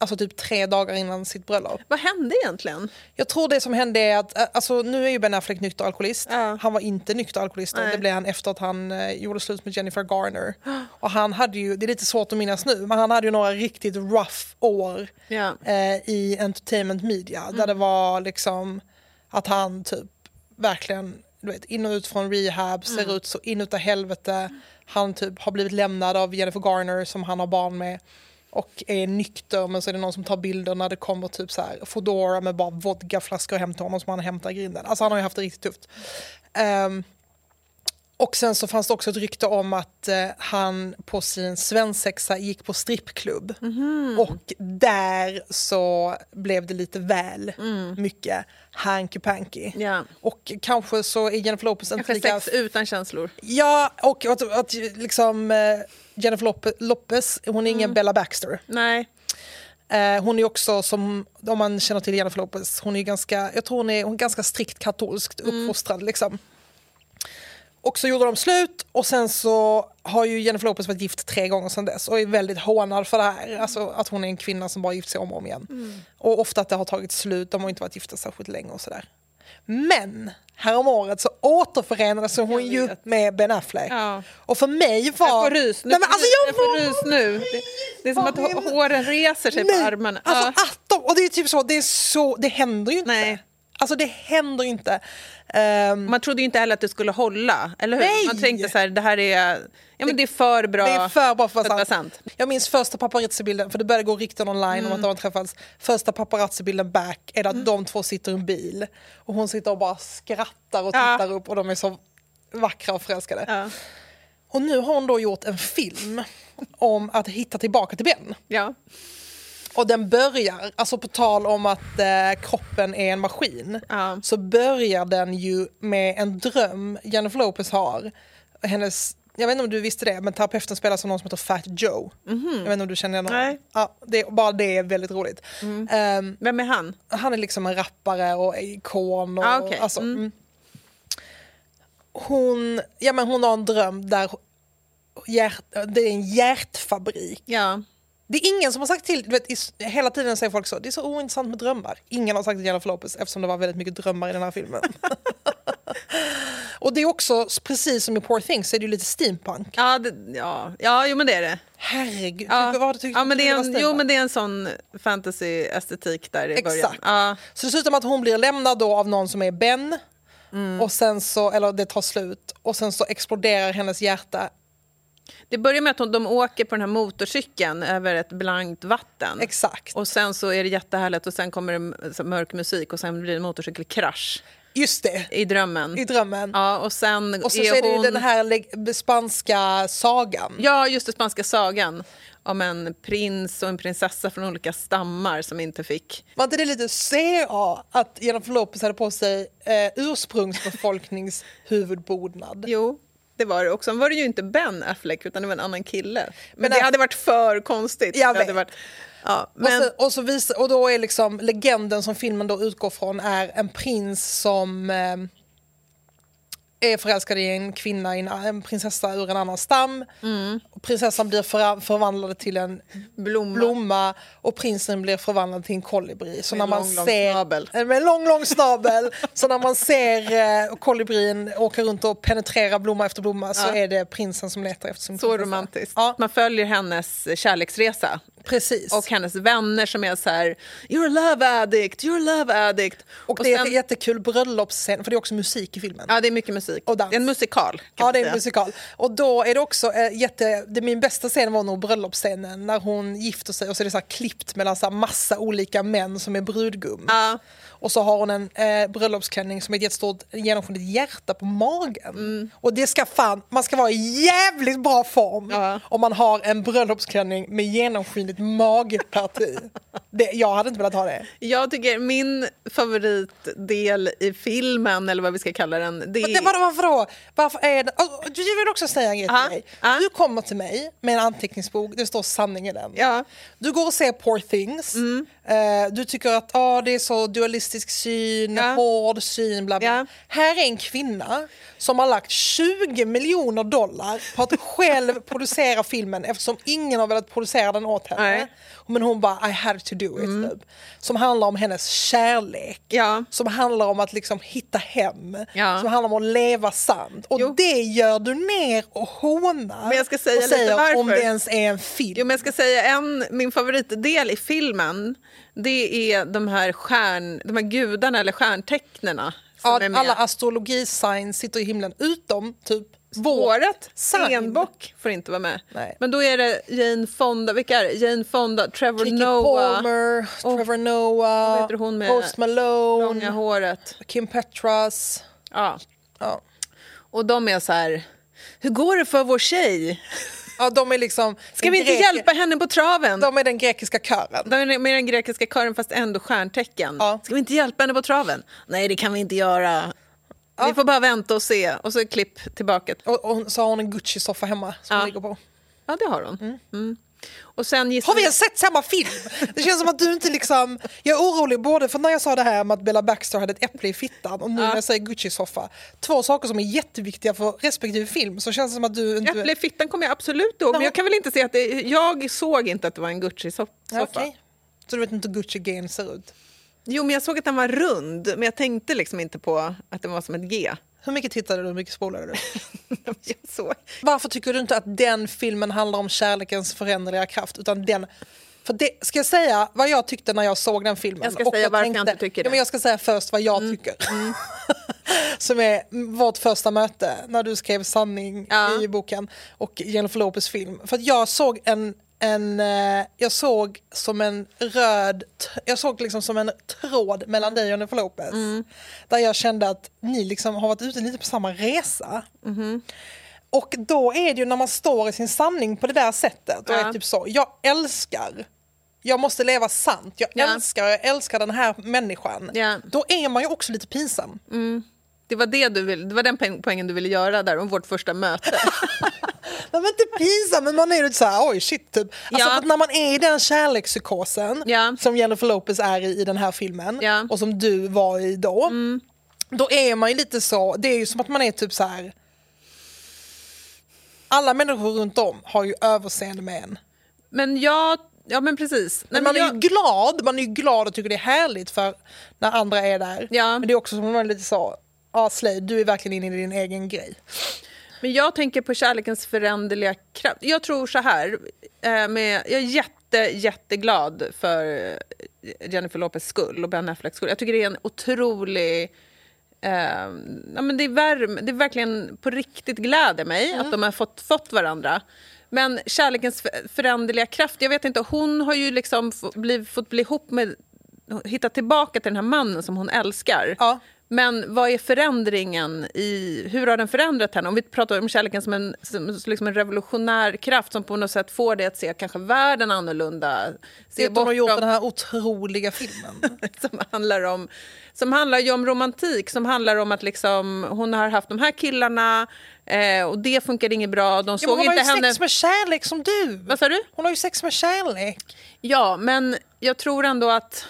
alltså typ tre dagar innan sitt bröllop.
Vad hände egentligen?
Jag tror det som hände är att, eh, alltså nu är ju Ben Affleck nykter alkoholist.
Ja.
Han var inte nykter alkoholist då.
Nej.
det blev han efter att han eh, gjorde slut med Jennifer Garner. Och han hade ju, det är lite svårt att minnas nu, men han hade ju några riktigt rough år
Ja.
eh, i entertainment media.
Mm.
Där det var liksom att han typ verkligen du vet, in och ut från rehab, ser
Mm.
ut så inåt helvete. Han typ har blivit lämnad av Jennifer Garner som han har barn med. Och är nykter men så är det någon som tar bilder när det kommer typ så här Foodora med bara vodkaflaskor hem till honom som han hämtar i grinden. Alltså han har ju haft det riktigt tufft. Um, och sen så fanns det också ett rykte om att eh, han på sin svensexa gick på strippklubb.
Mhm.
Och där så blev det lite väl
Mm.
mycket hanky panky.
Ja.
Och kanske så är Jennifer Lopez inte
Kanske
lika...
sex utan känslor.
Ja, och att, att liksom eh, Jennifer Lope- Lopez, hon är ingen
Mm.
Bella Baxter.
Nej.
Eh, hon är också som, om man känner till Jennifer Lopez, hon är ganska, jag tror hon är, hon är ganska strikt katolskt uppfostrad liksom. Och så gjorde de slut och sen så har ju Jennifer Lopez varit gift tre gånger sedan dess och är väldigt hånad för det här. Alltså att hon är en kvinna som bara gift sig om och om igen. Och ofta att det har tagit slut, de har inte varit gifta särskilt länge och sådär. Men härom året så återförenades hon ju med Ben Affleck.
Ja.
Och för mig var...
Jag får rys. Nu,
Nej, men alltså, jag
jag får rys nu. Det, det är som att håren reser sig
Nej,
på armarna.
Alltså
Ja.
att de, och det är typ så, det är så, det händer ju inte.
Nej.
Alltså det händer ju inte. Ehm,
Man trodde ju inte heller att det skulle hålla, eller hur?
Nej!
Man tänkte så här, det här är, ja, men det är för bra
det är för bra för att vara sant. Jag minns första paparazzi-bilden, för det började gå rykten online om att de har träffats. Första paparazzi-bilden back är att de två sitter i en bil och hon sitter och bara skrattar och
Ja.
tittar upp och de är så vackra och förälskade.
Ja.
Och nu har hon då gjort en film om att hitta tillbaka till Ben.
Ja.
Och den börjar, alltså på tal om att eh, kroppen är en maskin,
Ja.
så börjar den ju med en dröm Jennifer Lopez har. Hennes, jag vet inte om du visste det, men terapeuten spelas av någon som heter Fat Joe. Jag vet inte om du känner igen honom?
Nej.
Ja, det, bara det är väldigt roligt. Ehm,
Vem är han?
han är liksom en rappare och ikon. Och,
Ah, okej.
alltså,
Mm.
mm. Hon, ja, men hon har en dröm där hjärt, det är en hjärtfabrik.
Ja.
Det är ingen som har sagt till, du vet, i- hela tiden säger folk så, det är så ointressant med drömmar. Ingen har sagt till Jennifer Lopez eftersom det var väldigt mycket drömmar i den här filmen. och det är också, precis som i Poor Things, så är det ju lite steampunk.
Ja, det, ja. ja, jo men det är det.
Herregud,
Ja,
vad tycker
ja, men
du
det är en, jo men det är en sån fantasy-estetik där i början.
Exakt.
Ja.
Så det slutar med att hon blir lämnad då av någon som är Ben,
Mm.
och sen så, eller det tar slut, och sen så exploderar hennes hjärta.
Det börjar med att de åker på den här motorcykeln över ett blankt vatten.
Exakt.
Och sen så är det jättehärligt och sen kommer det mörk musik och sen blir det en motorcykelkrasch
Just det,
i drömmen.
i drömmen.
Ja, och sen
och så,
är
så är det den här spanska sagan.
Ja, just det, spanska sagan om en prins och en prinsessa från olika stammar som inte fick...
Var inte det lite CA att Jennifer Lopez hade på sig eh, ursprungsbefolkningshuvudbonad?
Jo, det var det. Och sen var det ju inte Ben Affleck, utan det var en annan kille. Men,
Men
det hade varit för konstigt.
Jag vet.
varit... Ja,
Och,
men...
så, och, så visar, och då är liksom legenden som filmen då utgår från är en prins som eh, är förälskad i en kvinna, i en, en prinsessa ur en annan stam. Och prinsessan blir för, förvandlad till en
Blomma.
blomma och prinsen blir förvandlad till en kolibri. Så
Med
när man
lång, lång
ser,
snabel.
Eh, Med en lång, lång snabel. så när man ser eh, kolibrin åka runt och penetrera blomma efter blomma så
Ja.
är det prinsen som letar efter sin
Så
prinsessa.
romantiskt.
Ja,
Man följer hennes kärleksresa.
Precis.
Och hennes vänner som är så här, you're a love addict, you're a love addict.
Och det är
sen-
en jättekul bröllopsscen, för det är också musik i filmen.
Ja, det är mycket musik.
Och dans.
Det är en musikal.
Ja, det är en musikal. Och då är det också eh, jätte... Det, min bästa scen var nog bröllopsscenen när hon gifter sig och så är det så klippt mellan så massa olika män som är brudgum.
Ja.
Och så har hon en eh, bröllopsklänning som är ett jättestort genomskinligt hjärta på magen.
Mm.
Och det ska fan, man ska vara i jävligt bra form
Ja.
om man har en bröllopsklänning med genomskinligt magparti. det, jag hade inte velat ha det.
Jag tycker min favoritdel i filmen, eller vad vi ska kalla den, det
Men det, vadå, varför då? Varför är det, alltså, jag vill också säga en grej till
ja.
Du kommer till mig med en anteckningsbok, det står sanning i den.
Ja.
Du går och ser Poor Things. Eh, du tycker att ah, det är så dualistisk syn,
Ja.
hård syn, bla bla.
Ja.
Här är en kvinna som har lagt 20 miljoner dollar på att själv producera filmen eftersom ingen har velat producera den åt henne.
Nej.
Men hon bara, I had to do it. Typ. Som handlar om hennes kärlek.
Ja.
Som handlar om att liksom hitta hem.
Ja.
Som handlar om att leva sant. Och
Jo.
det gör du ner och hånar.
Men jag ska säga
och
lite
säger
varför.
om det ens är en film.
Jo, men jag ska säga en, min favoritdel i filmen, det är de här, stjärn, de här gudarna eller stjärntecknena.
Ja, alla astrologisign sitter i himlen utom typ
Vårat stenbock får inte vara med.
Nej.
Men då är det Jane Fonda, vilka är det? Jane Fonda, Trevor
Kiki
Noah,
Palmer, Trevor
vad
Noah,
heter hon med
Post Malone,
långa håret.
Kim Petras.
Ja.
Ja.
Och de är så här, hur går det för vår tjej?
Ja, de är liksom...
Ska vi inte
grek-
hjälpa henne på traven?
De är den grekiska kören.
De är med den grekiska kören fast ändå stjärntecken.
Ja.
Ska vi inte hjälpa henne på traven? Nej, det kan vi inte göra. Vi får bara vänta och se. Och så klipp tillbaka.
Och, och så har hon en Gucci-soffa hemma som
Ja.
hon ligger på.
Ja, det har hon. Mm. Och sen
Har vi ens sett samma film? Det känns som att du inte liksom... Jag är orolig både för när jag sa det här med att Bella Baxter hade ett äpple i fittan och nu när jag säger Gucci-soffa. Två saker som är jätteviktiga för respektive film. Så känns det som att du inte...
Äpple i fittan kommer jag absolut ihåg, men jag kan väl inte se att det, Jag såg inte att det var en Gucci-soffa.
Ja, okej. Så du vet inte hur Gucci-gain ser ut?
Jo, men jag såg att den var rund, men jag tänkte liksom inte på att den var som ett G.
Hur mycket tittade du? Hur mycket spolade du?
jag såg.
Varför tycker du inte att den filmen handlar om kärlekens föränderliga kraft? Utan den, för det, ska jag säga vad jag tyckte när jag såg den filmen?
Jag ska säga varför jag inte tycker det.
Ja, men jag ska säga först vad jag tycker. Som är vårt första möte när du skrev sanning
Ja.
i boken och Jennifer Lopez film. För att jag såg en en, eh, jag såg som en röd, jag såg liksom som en tråd mellan dig och Jennifer Lopez.
Mm.
Där jag kände att ni liksom har varit ute lite på samma resa.
Mm-hmm.
Och då är det ju när man står i sin sanning på det där sättet och
Ja.
är typ så, jag älskar, jag måste leva sant, jag
Ja.
älskar, jag älskar den här människan.
Ja.
Då är man ju också lite pinsam.
Det var, det, du vill, det var den poäng- poängen du ville göra där om vårt första möte.
Nej, men inte pinsam, men man är ju lite såhär, oj shit typ. Alltså,
Ja.
när man är i den kärlekspsykosen
Ja.
som Jennifer Lopez är i i den här filmen
Ja. Mm.
och som du var i då. Då är man ju lite så, det är ju som att man är typ så här. Alla människor runt om har ju överseende med en.
Men jag... Ja, men precis. Nej,
Men man
men
är
jag,
ju glad, man är ju glad och tycker det är härligt för när andra är där.
Ja.
Men det är också som att man är lite så, Slade, du är verkligen inne i din egen grej.
Men jag tänker på kärlekens föränderliga kraft. Jag tror så här, eh, med, jag är jätte, jätteglad för eh, Jennifer Lopez skull och Ben Afflecks skull. Jag tycker det är en otrolig... Eh, ja, men det, är värme, det är verkligen på riktigt gläder mig att de har fått, fått varandra. Men kärlekens för- föränderliga kraft, jag vet inte, hon har ju liksom fått bli, fått bli ihop med, hitta tillbaka till den här mannen som hon älskar.
Ja.
Men vad är förändringen i, hur har den förändrat henne? Om vi pratar om kärleken som en, som, liksom en revolutionär kraft som på något sätt får dig att se kanske världen annorlunda. Se
de har gjort den här otroliga filmen.
som handlar om som handlar ju om romantik, som handlar om att liksom, hon har haft de här killarna eh, och det funkade inget bra. De
Ja,
såg
hon har
inte
ju
henne...
sex med kärlek som du.
Vad sa du?
Hon har ju sex med kärlek.
Ja, men jag tror ändå att...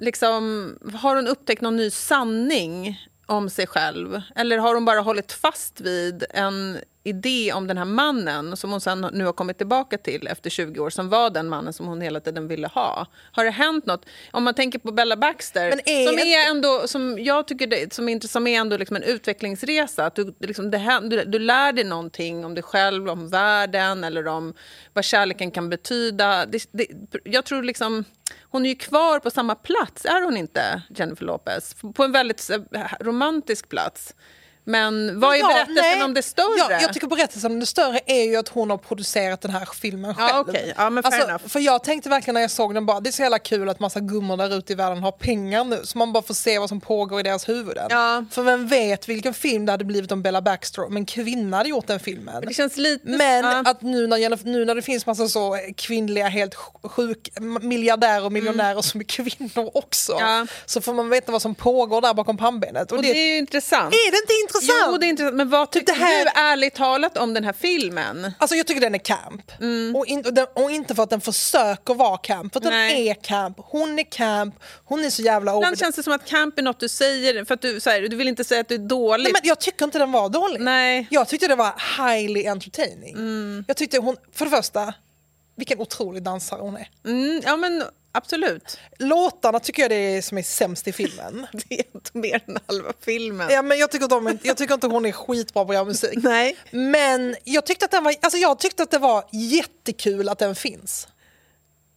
Liksom, har hon upptäckt någon ny sanning om sig själv? Eller har hon bara hållit fast vid en idé om den här mannen som hon sen nu har kommit tillbaka till efter 20 år, som var den mannen som hon hela tiden ville ha? Har det hänt något? Om man tänker på Bella Baxter,
är
som är ändå, som jag tycker det, som, är, som är ändå liksom en utvecklingsresa. Att du, liksom, det, här- du, du lär dig någonting om dig själv, om världen eller om vad kärleken kan betyda. Det, det, jag tror liksom, hon är ju kvar på samma plats, är hon inte, Jennifer Lopez? På en väldigt eh, romantisk plats. Men vad är
Ja,
berättelsen
nej.
om det större?
Ja, jag tycker berättelsen om det större är ju att hon har producerat den här filmen
Ja,
själv.
okej. Ja, men
alltså, för jag tänkte verkligen när jag såg den bara, det är så jävla kul att massa gummor där ute i världen har pengar nu. Så man bara får se vad som pågår i deras huvuden.
Ja.
För vem vet vilken film det hade blivit om Bella Baxter om en kvinna hade gjort den filmen.
det känns lite...
Men
ja.
att nu när, nu när det finns massa så kvinnliga helt sjuk miljardärer och miljonärer som är kvinnor också.
Mm. Ja.
Så får man veta vad som pågår där bakom pannbenet. Och
och
det,
det är ju intressant.
är det inte intressant?
Jo, det är intressant. Men vad tycker
det här-
du ärligt talat om den här filmen?
Alltså jag tycker den är camp.
Mm.
Och, in, och, den, och inte för att den försöker vara camp, för att den är camp. Hon är camp, hon är så jävla
Ibland känns det som att camp är något du säger för att du, så här, du vill inte säga att det är.
Nej, men jag tycker inte den var dålig.
Nej.
Jag tyckte det var highly entertaining.
Mm.
Jag tyckte hon, för det första, vilken otrolig dansare hon är.
Mm, ja, men absolut.
Låtarna tycker jag det är som är sämst i filmen.
Det är inte mer än halva filmen.
Ja, men jag, tycker de, jag tycker inte hon är skitbra på att göra musik.
Nej.
Men jag tyckte, att den var, alltså jag tyckte att det var jättekul att den finns.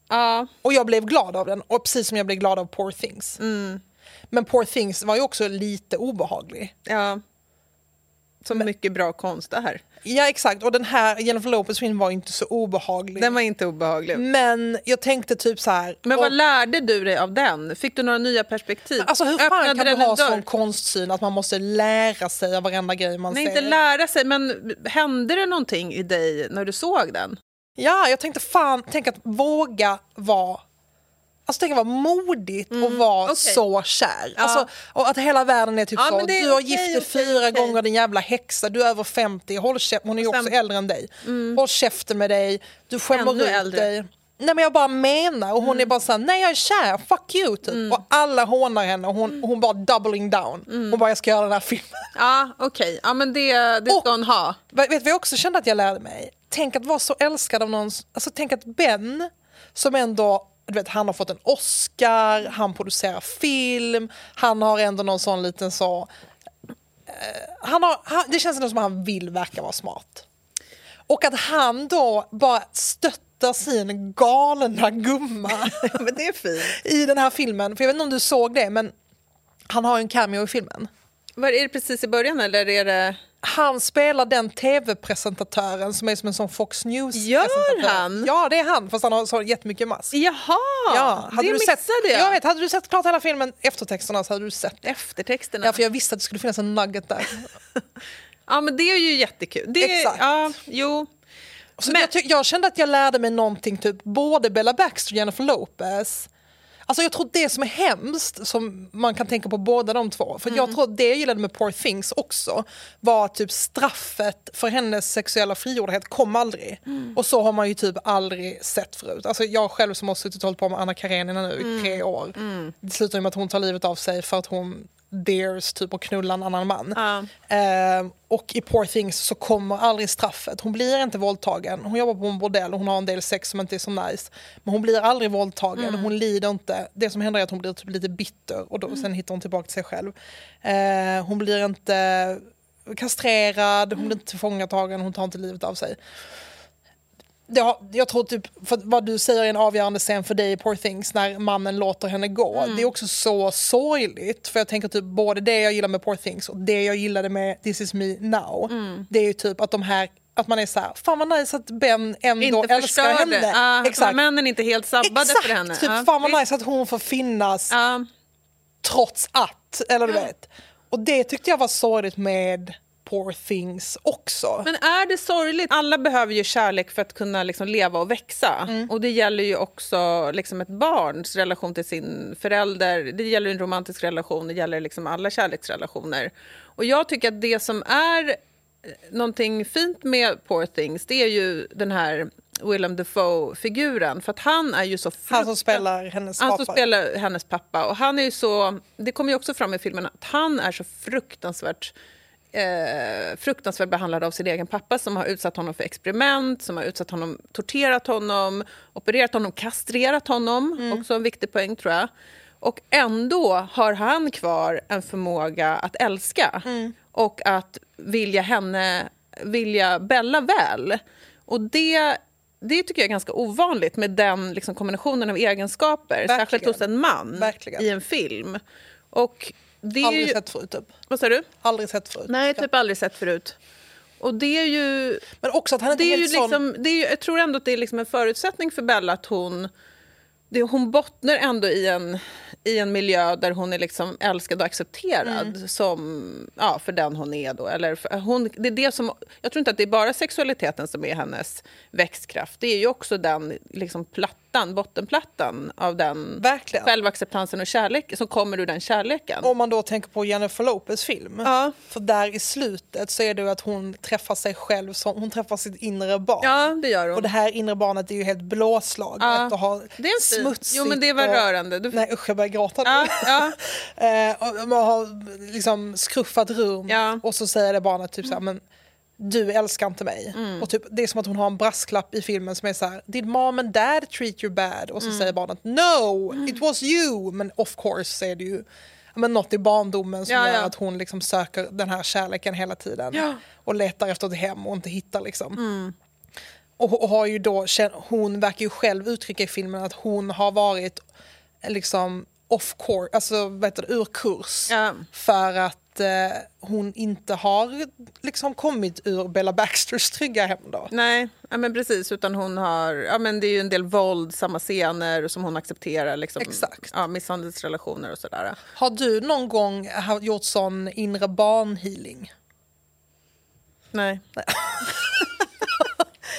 Ja,
Och jag blev glad av den, och precis som jag blev glad av Poor Things.
Mm.
Men Poor Things var ju också lite obehaglig.
ja. Så mycket bra konst där.
Ja exakt, och den här Jennifer Lopez film var inte så obehaglig.
Den var inte obehaglig.
Men jag tänkte typ så här.
Men vad
och-
lärde du dig av den? Fick du några nya perspektiv?
Alltså hur fan
Öppnade
kan du ha sån konstsyn att man måste lära sig av varenda grej man
Nej,
ser?
inte lära sig, men hände det någonting i dig när du såg den?
Ja, jag tänkte fan, tänk att våga vara Alltså tänk att vara modigt och vara
Mm, okej.
så kär.
Ja.
Alltså, och att hela världen är typ
Ja,
så,
är
du har
okej,
gift dig
okej,
fyra
okej.
gånger din jävla häxa, du är över 50, håll käften, hon är ju också
Mm.
äldre än dig. Håll käften med dig, du skämmer ut
äldre.
dig. Nej men jag bara menar och hon är bara såhär, nej jag är kär, fuck you typ. Och alla hånar henne och hon, hon bara doubling down. Hon bara, jag ska göra den här filmen.
Ja, okej. Ja, men det, det ska
Och-
hon ha.
Vet du vad jag också kände att jag lärde mig? Tänk att vara så älskad av någon, alltså tänk att Ben, som ändå, du vet han har fått en Oscar, han producerar film, han har ändå någon sån liten så, eh, han har, han, det känns ändå som att han vill verka vara smart. Och att han då bara stöttar sin galna gumma
men det är fint.
i den här filmen, för jag vet inte om du såg det men han har ju en cameo i filmen.
Var är det precis i början eller är det...
Han spelar den tv-presentatören som är som en sån Fox News
Gör han?
Ja det är han fast han har så jättemycket mask.
Jaha,
Ja,
det
du
missade
sett,
jag.
jag vet, hade du sett klart hela filmen, eftertexterna så hade du sett det.
Eftertexterna.
Ja för jag visste att det skulle finnas en nugget där.
Ja, men det är ju jättekul. Det,
Exakt.
Ja, jo.
Så
Men-
jag, jag kände att jag lärde mig någonting, typ både Bella Baxter och Jennifer Lopez. Alltså jag tror det som är hemskt, som man kan tänka på båda de två, för
Mm.
jag tror det jag gillade med Poor Things också var typ straffet för hennes sexuella frigjordhet kom aldrig.
Mm.
Och så har man ju typ aldrig sett förut. Alltså jag själv som har suttit och hållit på med Anna Karenina nu i
Mm.
tre år. Det slutar ju med att hon tar livet av sig för att hon dares typ att knulla en annan man.
Ja.
Eh, och i Poor Things så kommer aldrig straffet. Hon blir inte våldtagen. Hon jobbar på en bordell och hon har en del sex som inte är så nice. Men hon blir aldrig våldtagen.
Mm.
Hon lider inte. Det som händer är att hon blir typ lite bitter och då, sen hittar hon tillbaka till sig själv. Eh, hon blir inte kastrerad, hon blir inte tillfångatagen, hon tar inte livet av sig. Har, jag tror typ, vad du säger är en avgörande scen för dig i Poor Things när mannen låter henne gå.
Mm.
Det är också så sorgligt. För jag tänker typ både det jag gillar med Poor Things och det jag gillade med This is me now.
Mm.
Det är ju typ att de här att man är så här, fan vad nice att Ben ändå
Inte
älskar
förstörde.
henne.
Ja, att
Exakt.
männen inte helt sabbade
Exakt,
för henne.
typ
Ja,
fan vad
visst.
nice att hon får finnas
Ja.
trots att, eller du vet. Och det tyckte jag var sorgligt med Poor Things också.
Men är det sorgligt? Alla behöver ju kärlek för att kunna liksom leva och växa.
Mm.
Och det gäller ju också liksom ett barns relation till sin förälder. Det gäller en romantisk relation, det gäller liksom alla kärleksrelationer. Och jag tycker att det som är eh, någonting fint med Poor Things, det är ju den här Willem Dafoe-figuren. För att han är ju så
Han som spelar hennes
han
pappa.
som spelar hennes pappa. Och han är ju så, det kommer ju också fram i filmen att han är så fruktansvärt eh, fruktansvärt behandlad av sin egen pappa som har utsatt honom för experiment, som har utsatt honom, torterat honom, opererat honom, kastrerat honom. Också en viktig poäng tror jag. Och ändå har han kvar en förmåga att älska och att vilja henne, vilja Bella väl. Och det, det tycker jag är ganska ovanligt med den liksom, kombinationen av egenskaper,
Verkligen.
särskilt hos en man
Verkligen.
i en film. Och det
Aldrig
ju,
sett förut typ.
Vad sa du?
Aldrig sett förut.
Nej, typ aldrig sett förut. Och det är ju...
Men också att han inte
Det är ju
sån...
liksom, det är ju, jag tror ändå att det är liksom en förutsättning för Bella att hon... Det, hon bottnar ändå i en, i en miljö där hon är liksom älskad och accepterad
Mm.
som, ja, för den hon är. Då. Eller för, hon, det är det som, jag tror inte att det är bara sexualiteten som är hennes växtkraft. Det är ju också den liksom plattan, bottenplattan av den
Verkligen.
självacceptansen och kärlek som kommer ur den kärleken.
Om man då tänker på Jennifer Lopez film.
Ja.
För där i slutet så är det ju att hon träffar sig själv, som, hon träffar sitt inre barn.
Ja, det gör hon.
Och det här inre barnet är ju helt blåslaget
Ja.
och har
Det är
smutsigt.
Jo, men det var
och...
rörande. Du-
Nej usch jag börjar gråta nu.
Ja, ja.
eh, och man har liksom skruffat rum och så säger det barnet typ så här, men du älskar inte mig.
Mm.
Och typ, det är som att hon har en brasklapp i filmen som är så här, did mom and dad treat you bad? Och så
Mm.
säger barnet no, it was you. Men of course är det ju men något i barndomen som
Ja,
gör
ja.
att hon liksom söker den här kärleken hela tiden.
Ja.
Och letar efter ett hem och inte hittar liksom.
Mm.
Och, och har ju då, hon verkar ju själv uttrycka i filmen att hon har varit liksom off course, alltså vad heter det, ur kurs. För att att eh, hon inte har liksom kommit ur Bella Baxters trygga hem då.
Nej, ja, men precis. Utan hon har, ja, men det är ju en del våldsamma scener som hon accepterar. Liksom,
Exakt.
Ja, misshandelsrelationer och sådär.
Har du någon gång gjort sån inre barnhealing?
Nej.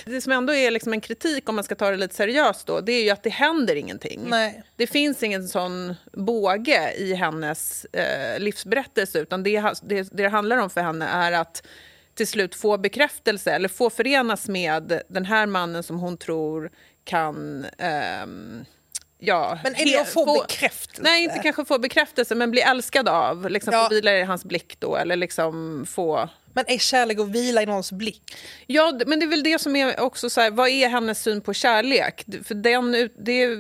det som ändå är liksom en kritik, om man ska ta det lite seriöst, då, det är ju att det händer ingenting.
Nej.
Det finns ingen sån båge i hennes eh, livsberättelse. Utan det, det, det det handlar om för henne är att till slut få bekräftelse eller få förenas med den här mannen som hon tror kan... ehm, ja,
Men är det att få bekräftelse?
Nej, inte kanske få bekräftelse, men bli älskad av. Liksom
Ja.
Få vila i hans blick då, eller liksom få...
Men är kärlek att vila i någons blick?
Ja, men det är väl det som är också så här, vad är hennes syn på kärlek? För den, det,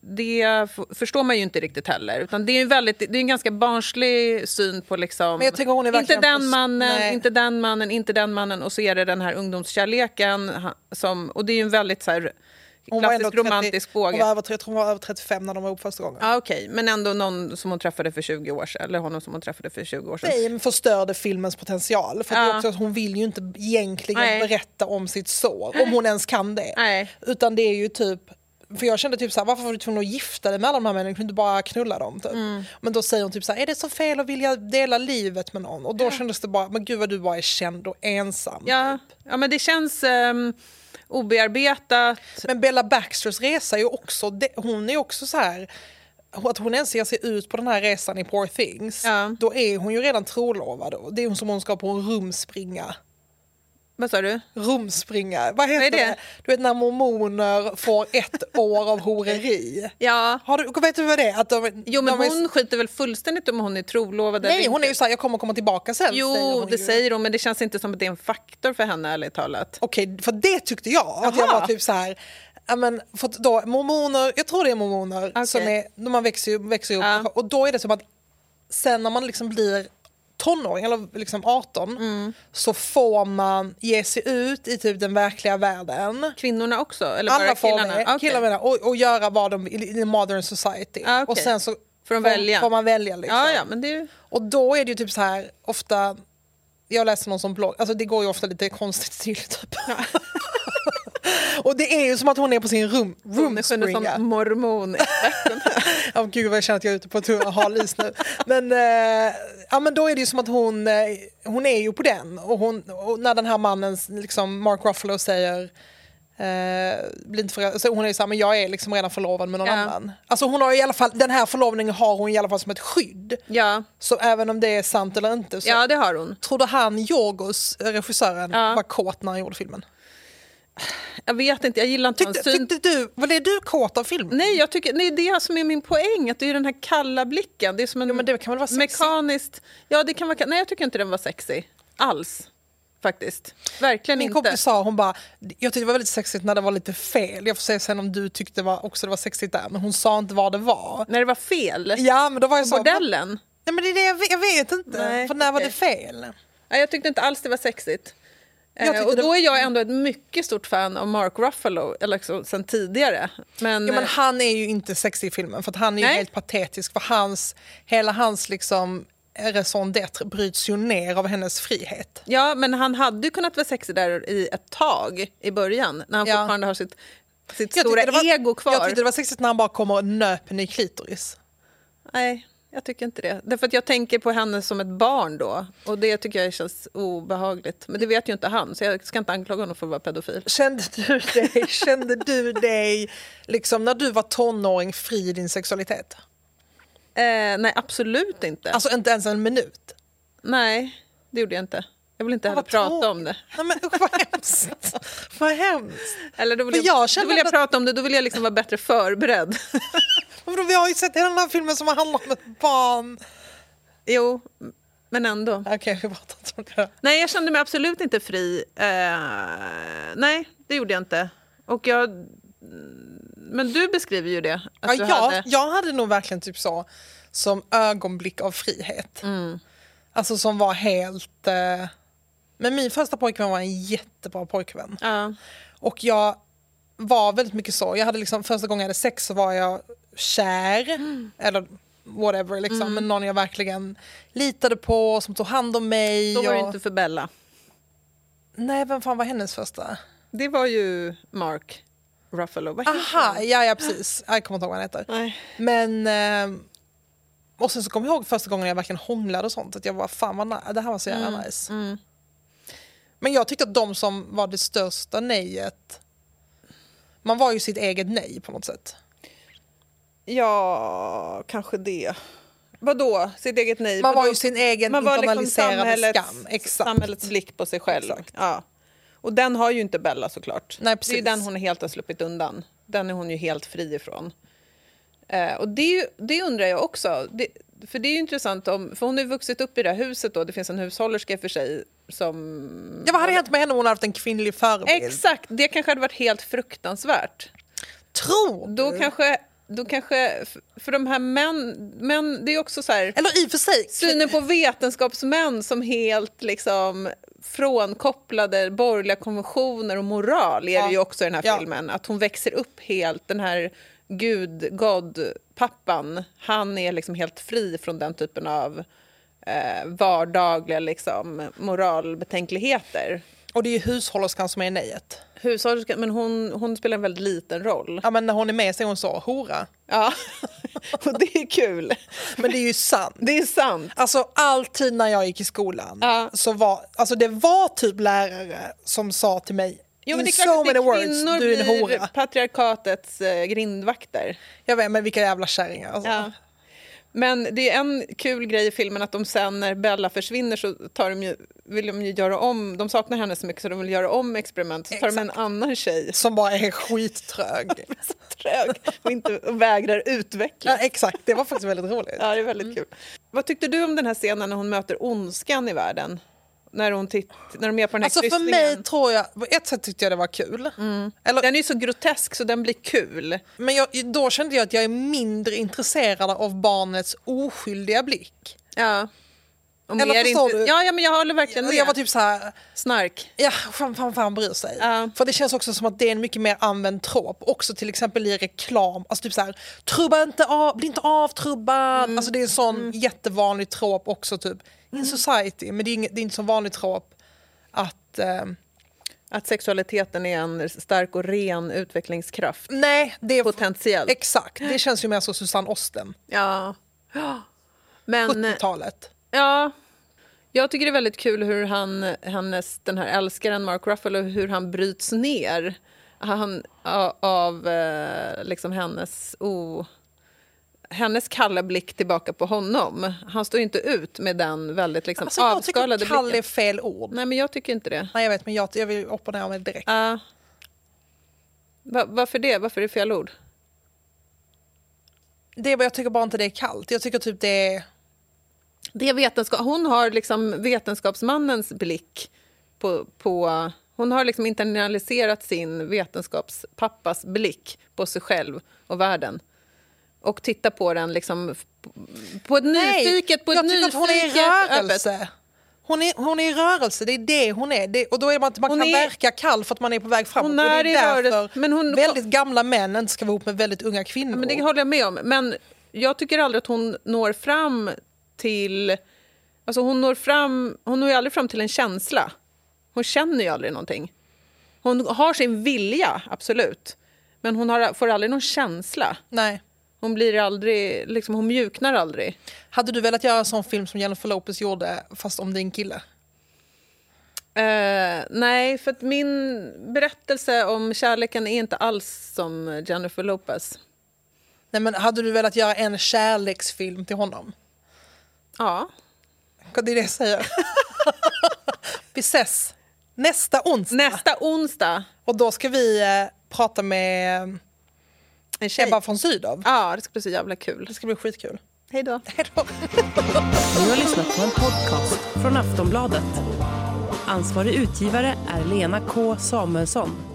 det förstår man ju inte riktigt heller. Utan det är en, väldigt, det är en ganska barnslig syn på liksom...
Men jag tycker hon är
inte den
på
mannen,
nej.
inte den mannen, inte den mannen. Och så är det den här ungdomskärleken. Som, och det är ju en väldigt så här,
Hon
klassisk romantisk
30, Hon
båge.
var, över, hon var över 35 när de var ihop första gången.
Ja, okej. Men ändå någon som hon träffade för 20 år sedan. Eller honom som hon träffade för 20 år sedan.
Nej, men förstörde filmens potential. För det är
Ja.
också att hon vill ju inte egentligen
Nej.
berätta om sitt sår, om hon ens kan det.
Nej.
Utan det är ju typ för jag kände typ såhär, varför var du tvungen att gifta dig med alla de här männen? Du kunde inte bara knulla dem. Typ.
Mm.
Men då säger hon typ såhär, är det så fel att vilja dela livet med någon? Och då kändes det bara, men gud vad du bara är känd och ensam.
Ja, ja, men det känns um, obearbetat.
Men Bella Baxters resa är ju också, hon är också så här att hon ens ger sig ut på den här resan i Poor Things,
Ja.
då är hon ju redan trolovad. Det är hon som hon ska på en rumspringa.
Vad sa du?
Rumspringa, vad heter
Vad är det?
det? Du vet när mormoner får ett år av horeri.
Ja.
Har du, vet du vad det är? Att de,
Jo, men
de är-
hon skiter väl fullständigt om hon är trolovad eller
Nej, hon är
inte.
ju såhär, jag kommer komma tillbaka sen. säger
Jo,
hon
det
ju.
säger hon, men det känns inte som att det är en faktor för henne, ärligt talat.
Okej, för det tyckte jag. Att jag
Jaha.
var typ så här... Ja, men, för att då, mormoner, jag tror det är mormoner,
Okej.
som är, man växer, växer upp.
Ja.
Och då är det som att sen när man liksom blir tonåring, eller liksom 18,
Mm.
så får man ge sig ut i typ den verkliga världen.
Kvinnorna också? Eller
Alla
bara
får
killarna?
det,
Okej.
killar menar, och, och göra vad de vill i i modern society.
Ah, okej.
Och sen så
Får välja?
får man välja. Liksom.
Ja, ja, men det är.
Och då är det ju typ så här, ofta, jag läser någon som blogg, alltså det går ju ofta lite konstigt till typ. och det är ju som att hon är på sin rum,
Hon är som mormon.
Ja, gud vad jag känner att jag är ute på tunn hal is nu. Men, eh, ja, men då är det ju som att hon, eh, hon är ju på den. Och, hon, och när den här mannen, liksom Mark Ruffalo säger Eh, blir inte så hon är ju såhär, men jag är liksom redan förlovad med någon
Ja.
annan. Alltså hon har i alla fall, den här förlovningen har hon i alla fall som ett skydd.
Ja.
Så även om det är sant eller inte så
ja, det har hon.
Tror du han, Yorgos, eh, regissören,
Ja.
var kåt när han gjorde filmen?
Jag vet inte, jag gillar inte
Tyckte,
hans syn.
tyckte du, var det du kåt av filmen?
Nej, jag tycker, nej, det är det som är min poäng. Att det är den här kalla blicken. Det är som en
Jo, men det kan väl vara
mekaniskt... Ja, det kan vara... Nej, jag tycker inte den var sexy. Alls. Faktiskt. Verkligen
Min
inte.
kompis sa, hon bara, jag tyckte det var väldigt sexigt när det var lite fel. Jag får säga sen om du tyckte det var, också det var sexigt där, men hon sa inte vad det var.
När det var fel.
Ja, men då var jag så...
Bordellen.
Nej, men det är det jag vet, jag vet inte,
Nej,
för när var
okej.
det fel?
Nej, jag tyckte inte alls det var sexigt. Eh, och då är jag ändå ett mycket stort fan av Mark Ruffalo, liksom, sen tidigare. Men,
Ja, men han är ju inte sexig i filmen, för han är ju helt patetisk. För hans, hela hans liksom raison d'être bryts ju ner av hennes frihet.
ja, men han hade ju kunnat vara sexig där i ett tag i början, när han
Ja.
fortfarande har sitt, sitt stora
var,
ego kvar.
Jag tyckte det var sexigt när han bara kommer och nöp henne i klitoris.
Nej, jag tycker inte det. Därför att jag tänker på henne som ett barn då. Och det tycker jag känns obehagligt. Men det vet ju inte han, så jag ska inte anklaga honom för att vara pedofil.
Kände du dig, kände du dig liksom, när du var tonåring fri i din sexualitet?
Eh, nej, absolut inte.
Alltså inte ens en minut?
nej, det gjorde jag inte. Jag vill inte heller prata om det.
Nej men vad hemskt. vad hemskt.
Eller då vill jag,
jag
då vill jag
att-
prata om det, då vill jag liksom vara bättre förberedd.
Vadå, Vi har ju sett hela den här filmen som handlar om ett barn.
jo, men ändå.
Okej, vi pratar inte om det.
Nej, jag kände mig absolut inte fri. Eh, nej, det gjorde jag inte. Och jag... Men du beskriver ju det. Att
Ja, jag,
hade...
jag hade nog verkligen typ så som ögonblick av frihet. Alltså som var helt... Eh, men min första pojkvän var en jättebra pojkvän.
Ja.
Och jag var väldigt mycket så. Jag hade liksom, första gången jag hade sex så var jag kär. Eller whatever liksom. Men någon jag verkligen litade på, som tog hand om mig.
Då var det
och...
inte för Bella.
Nej, vem fan var hennes första?
Det var ju Mark Ruffalo.
Aha, ja, ja precis. Jag kommer inte ihåg vad han heter.
Nej.
Men... Eh, och sen så kommer jag ihåg första gången jag verkligen hånglade och sånt. Att jag var fan vad det här var så jävla nice. Men jag tyckte att de som var det största nejet... Man var ju sitt eget nej på något sätt.
Ja, kanske det. Vadå? Sitt eget nej?
Man var
Vadå?
ju sin egen
Man var liksom
internaliserade
samhällets,
skam. Exakt.
samhällets blick på sig själv.
Exakt.
Ja. Och den har ju inte Bella såklart.
Nej,
det är
precis.
den hon helt har sluppit undan. Den är hon ju helt fri ifrån. Eh, och det, det undrar jag också. Det, för det är ju intressant om... För hon har vuxit upp i det här huset då. Det finns en hushållerska för sig som...
Ja, vad hade hänt med henne om hon hade haft en kvinnlig förebild?
Exakt! Det kanske hade varit helt fruktansvärt.
Tror
Då
du?
kanske... Då kanske för de här män... Men det är också så här...
Eller i och för sig.
Synen på vetenskapsmän som helt liksom frånkopplade borgerliga konventioner och moral är
Ja.
det ju också i den här
Ja.
filmen. Att hon växer upp helt, den här gud, god, pappan, han är liksom helt fri från den typen av eh, vardagliga liksom, moralbetänkligheter.
Och det är ju hushållerskan som är nejet.
Hushållerska, men hon, hon spelar en väldigt liten roll.
Ja, men när hon är med så är hon så, hora.
Ja, och det är kul.
Men det är ju sant.
Det är sant.
Alltså alltid när jag gick i skolan
Ja.
så var, alltså det var typ lärare som sa till mig
Jo, men det är klart
so
att det
words,
kvinnor
du är en hora.
patriarkatets eh, grindvakter.
Jag vet, men vilka jävla kärringar. Alltså.
Ja. Men det är en kul grej i filmen att de sen när Bella försvinner så tar de ju, vill de ju göra om, de saknar henne så mycket så de vill göra om experimentet. Så tar de en
Exakt.
annan tjej
Som bara är skittrög.
är trög och inte och vägrar utveckla.
ja, exakt, det var faktiskt väldigt roligt.
Ja, det är väldigt kul. Vad tyckte du om den här scenen när hon möter ondskan i världen? När, hon titt, när de är på den här
Alltså för mig tror jag, på ett sätt tyckte jag det var kul. Eller,
Den är ju så grotesk så den blir kul.
men jag, då kände jag att jag är mindre intresserad av barnets oskyldiga blick.
Ja. Och
Eller förstår
inte-
du?
Ja, ja, men jag håller verkligen med.
Jag var typ så här,
Snark.
ja, fan, fan, fan bryr sig.
Ja.
För det känns också som att det är en mycket mer använd trop. Också till exempel i reklam. Alltså typ så här, trubba inte av, bli inte avtrubbad.
Mm.
Alltså det är en sån jättevanlig trop också typ. In society, men det är, inget, det är inte så vanlig trop att... Eh,
Att sexualiteten är en stark och ren utvecklingskraft.
nej, det är...
Potentiellt.
Exakt, det känns ju mer som Susanne Osten.
Ja. Men
70-talet.
ja, jag tycker det är väldigt kul hur han, hennes, den här älskaren Mark Ruffalo, hur han bryts ner han, av eh, liksom hennes o, hennes kalla blick tillbaka på honom. Han står ju inte ut med den väldigt liksom,
Alltså, jag
avskalade
tycker kall är
blicken.
fel ord.
Nej, men jag tycker inte det.
Nej jag vet men jag, jag vill opponera mig direkt.
Ja. Va, varför det? Varför är det fel ord?
Det jag tycker bara inte det är kallt. Jag tycker typ det är...
Det är vetenskap. Hon har liksom vetenskapsmannens blick på... på hon har liksom internaliserat sin vetenskapspappas blick på sig själv och världen. Och tittar på den liksom på ett nyfiket... På ett
jag tycker att hon är i
nyfiket,
rörelse.
öppet-
Hon är, hon är i rörelse, det är det hon är. Det, och då är man, man
Hon
kan
är-
verka kall för att man är på väg framåt.
Hon
och det
är
är därför
men hon-
väldigt gamla män inte ska vara ihop med väldigt unga kvinnor.
Men det håller jag med om. Men jag tycker aldrig att hon når fram till... Alltså hon når, fram, hon når ju aldrig fram till en känsla. Hon känner ju aldrig någonting. Hon har sin vilja, absolut. Men hon har, får aldrig någon känsla.
Nej.
Hon blir aldrig, liksom, hon mjuknar aldrig.
Hade du velat göra en sån film som Jennifer Lopez gjorde, fast om din kille?
Eh, nej, för att min berättelse om kärleken är inte alls som Jennifer Lopez.
Nej, men hade du velat göra en kärleksfilm till honom?
Ja,
Det är det jag säger. vi ses nästa onsdag.
nästa onsdag.
Och då ska vi eh, prata med
En tjej.
Ebba von Sydow.
Ja, det ska bli så jävla kul.
Det ska bli skitkul.
Hej då.
Hej då.
Du har lyssnat på en podcast från Aftonbladet. Ansvarig utgivare är Lena K Samuelsson.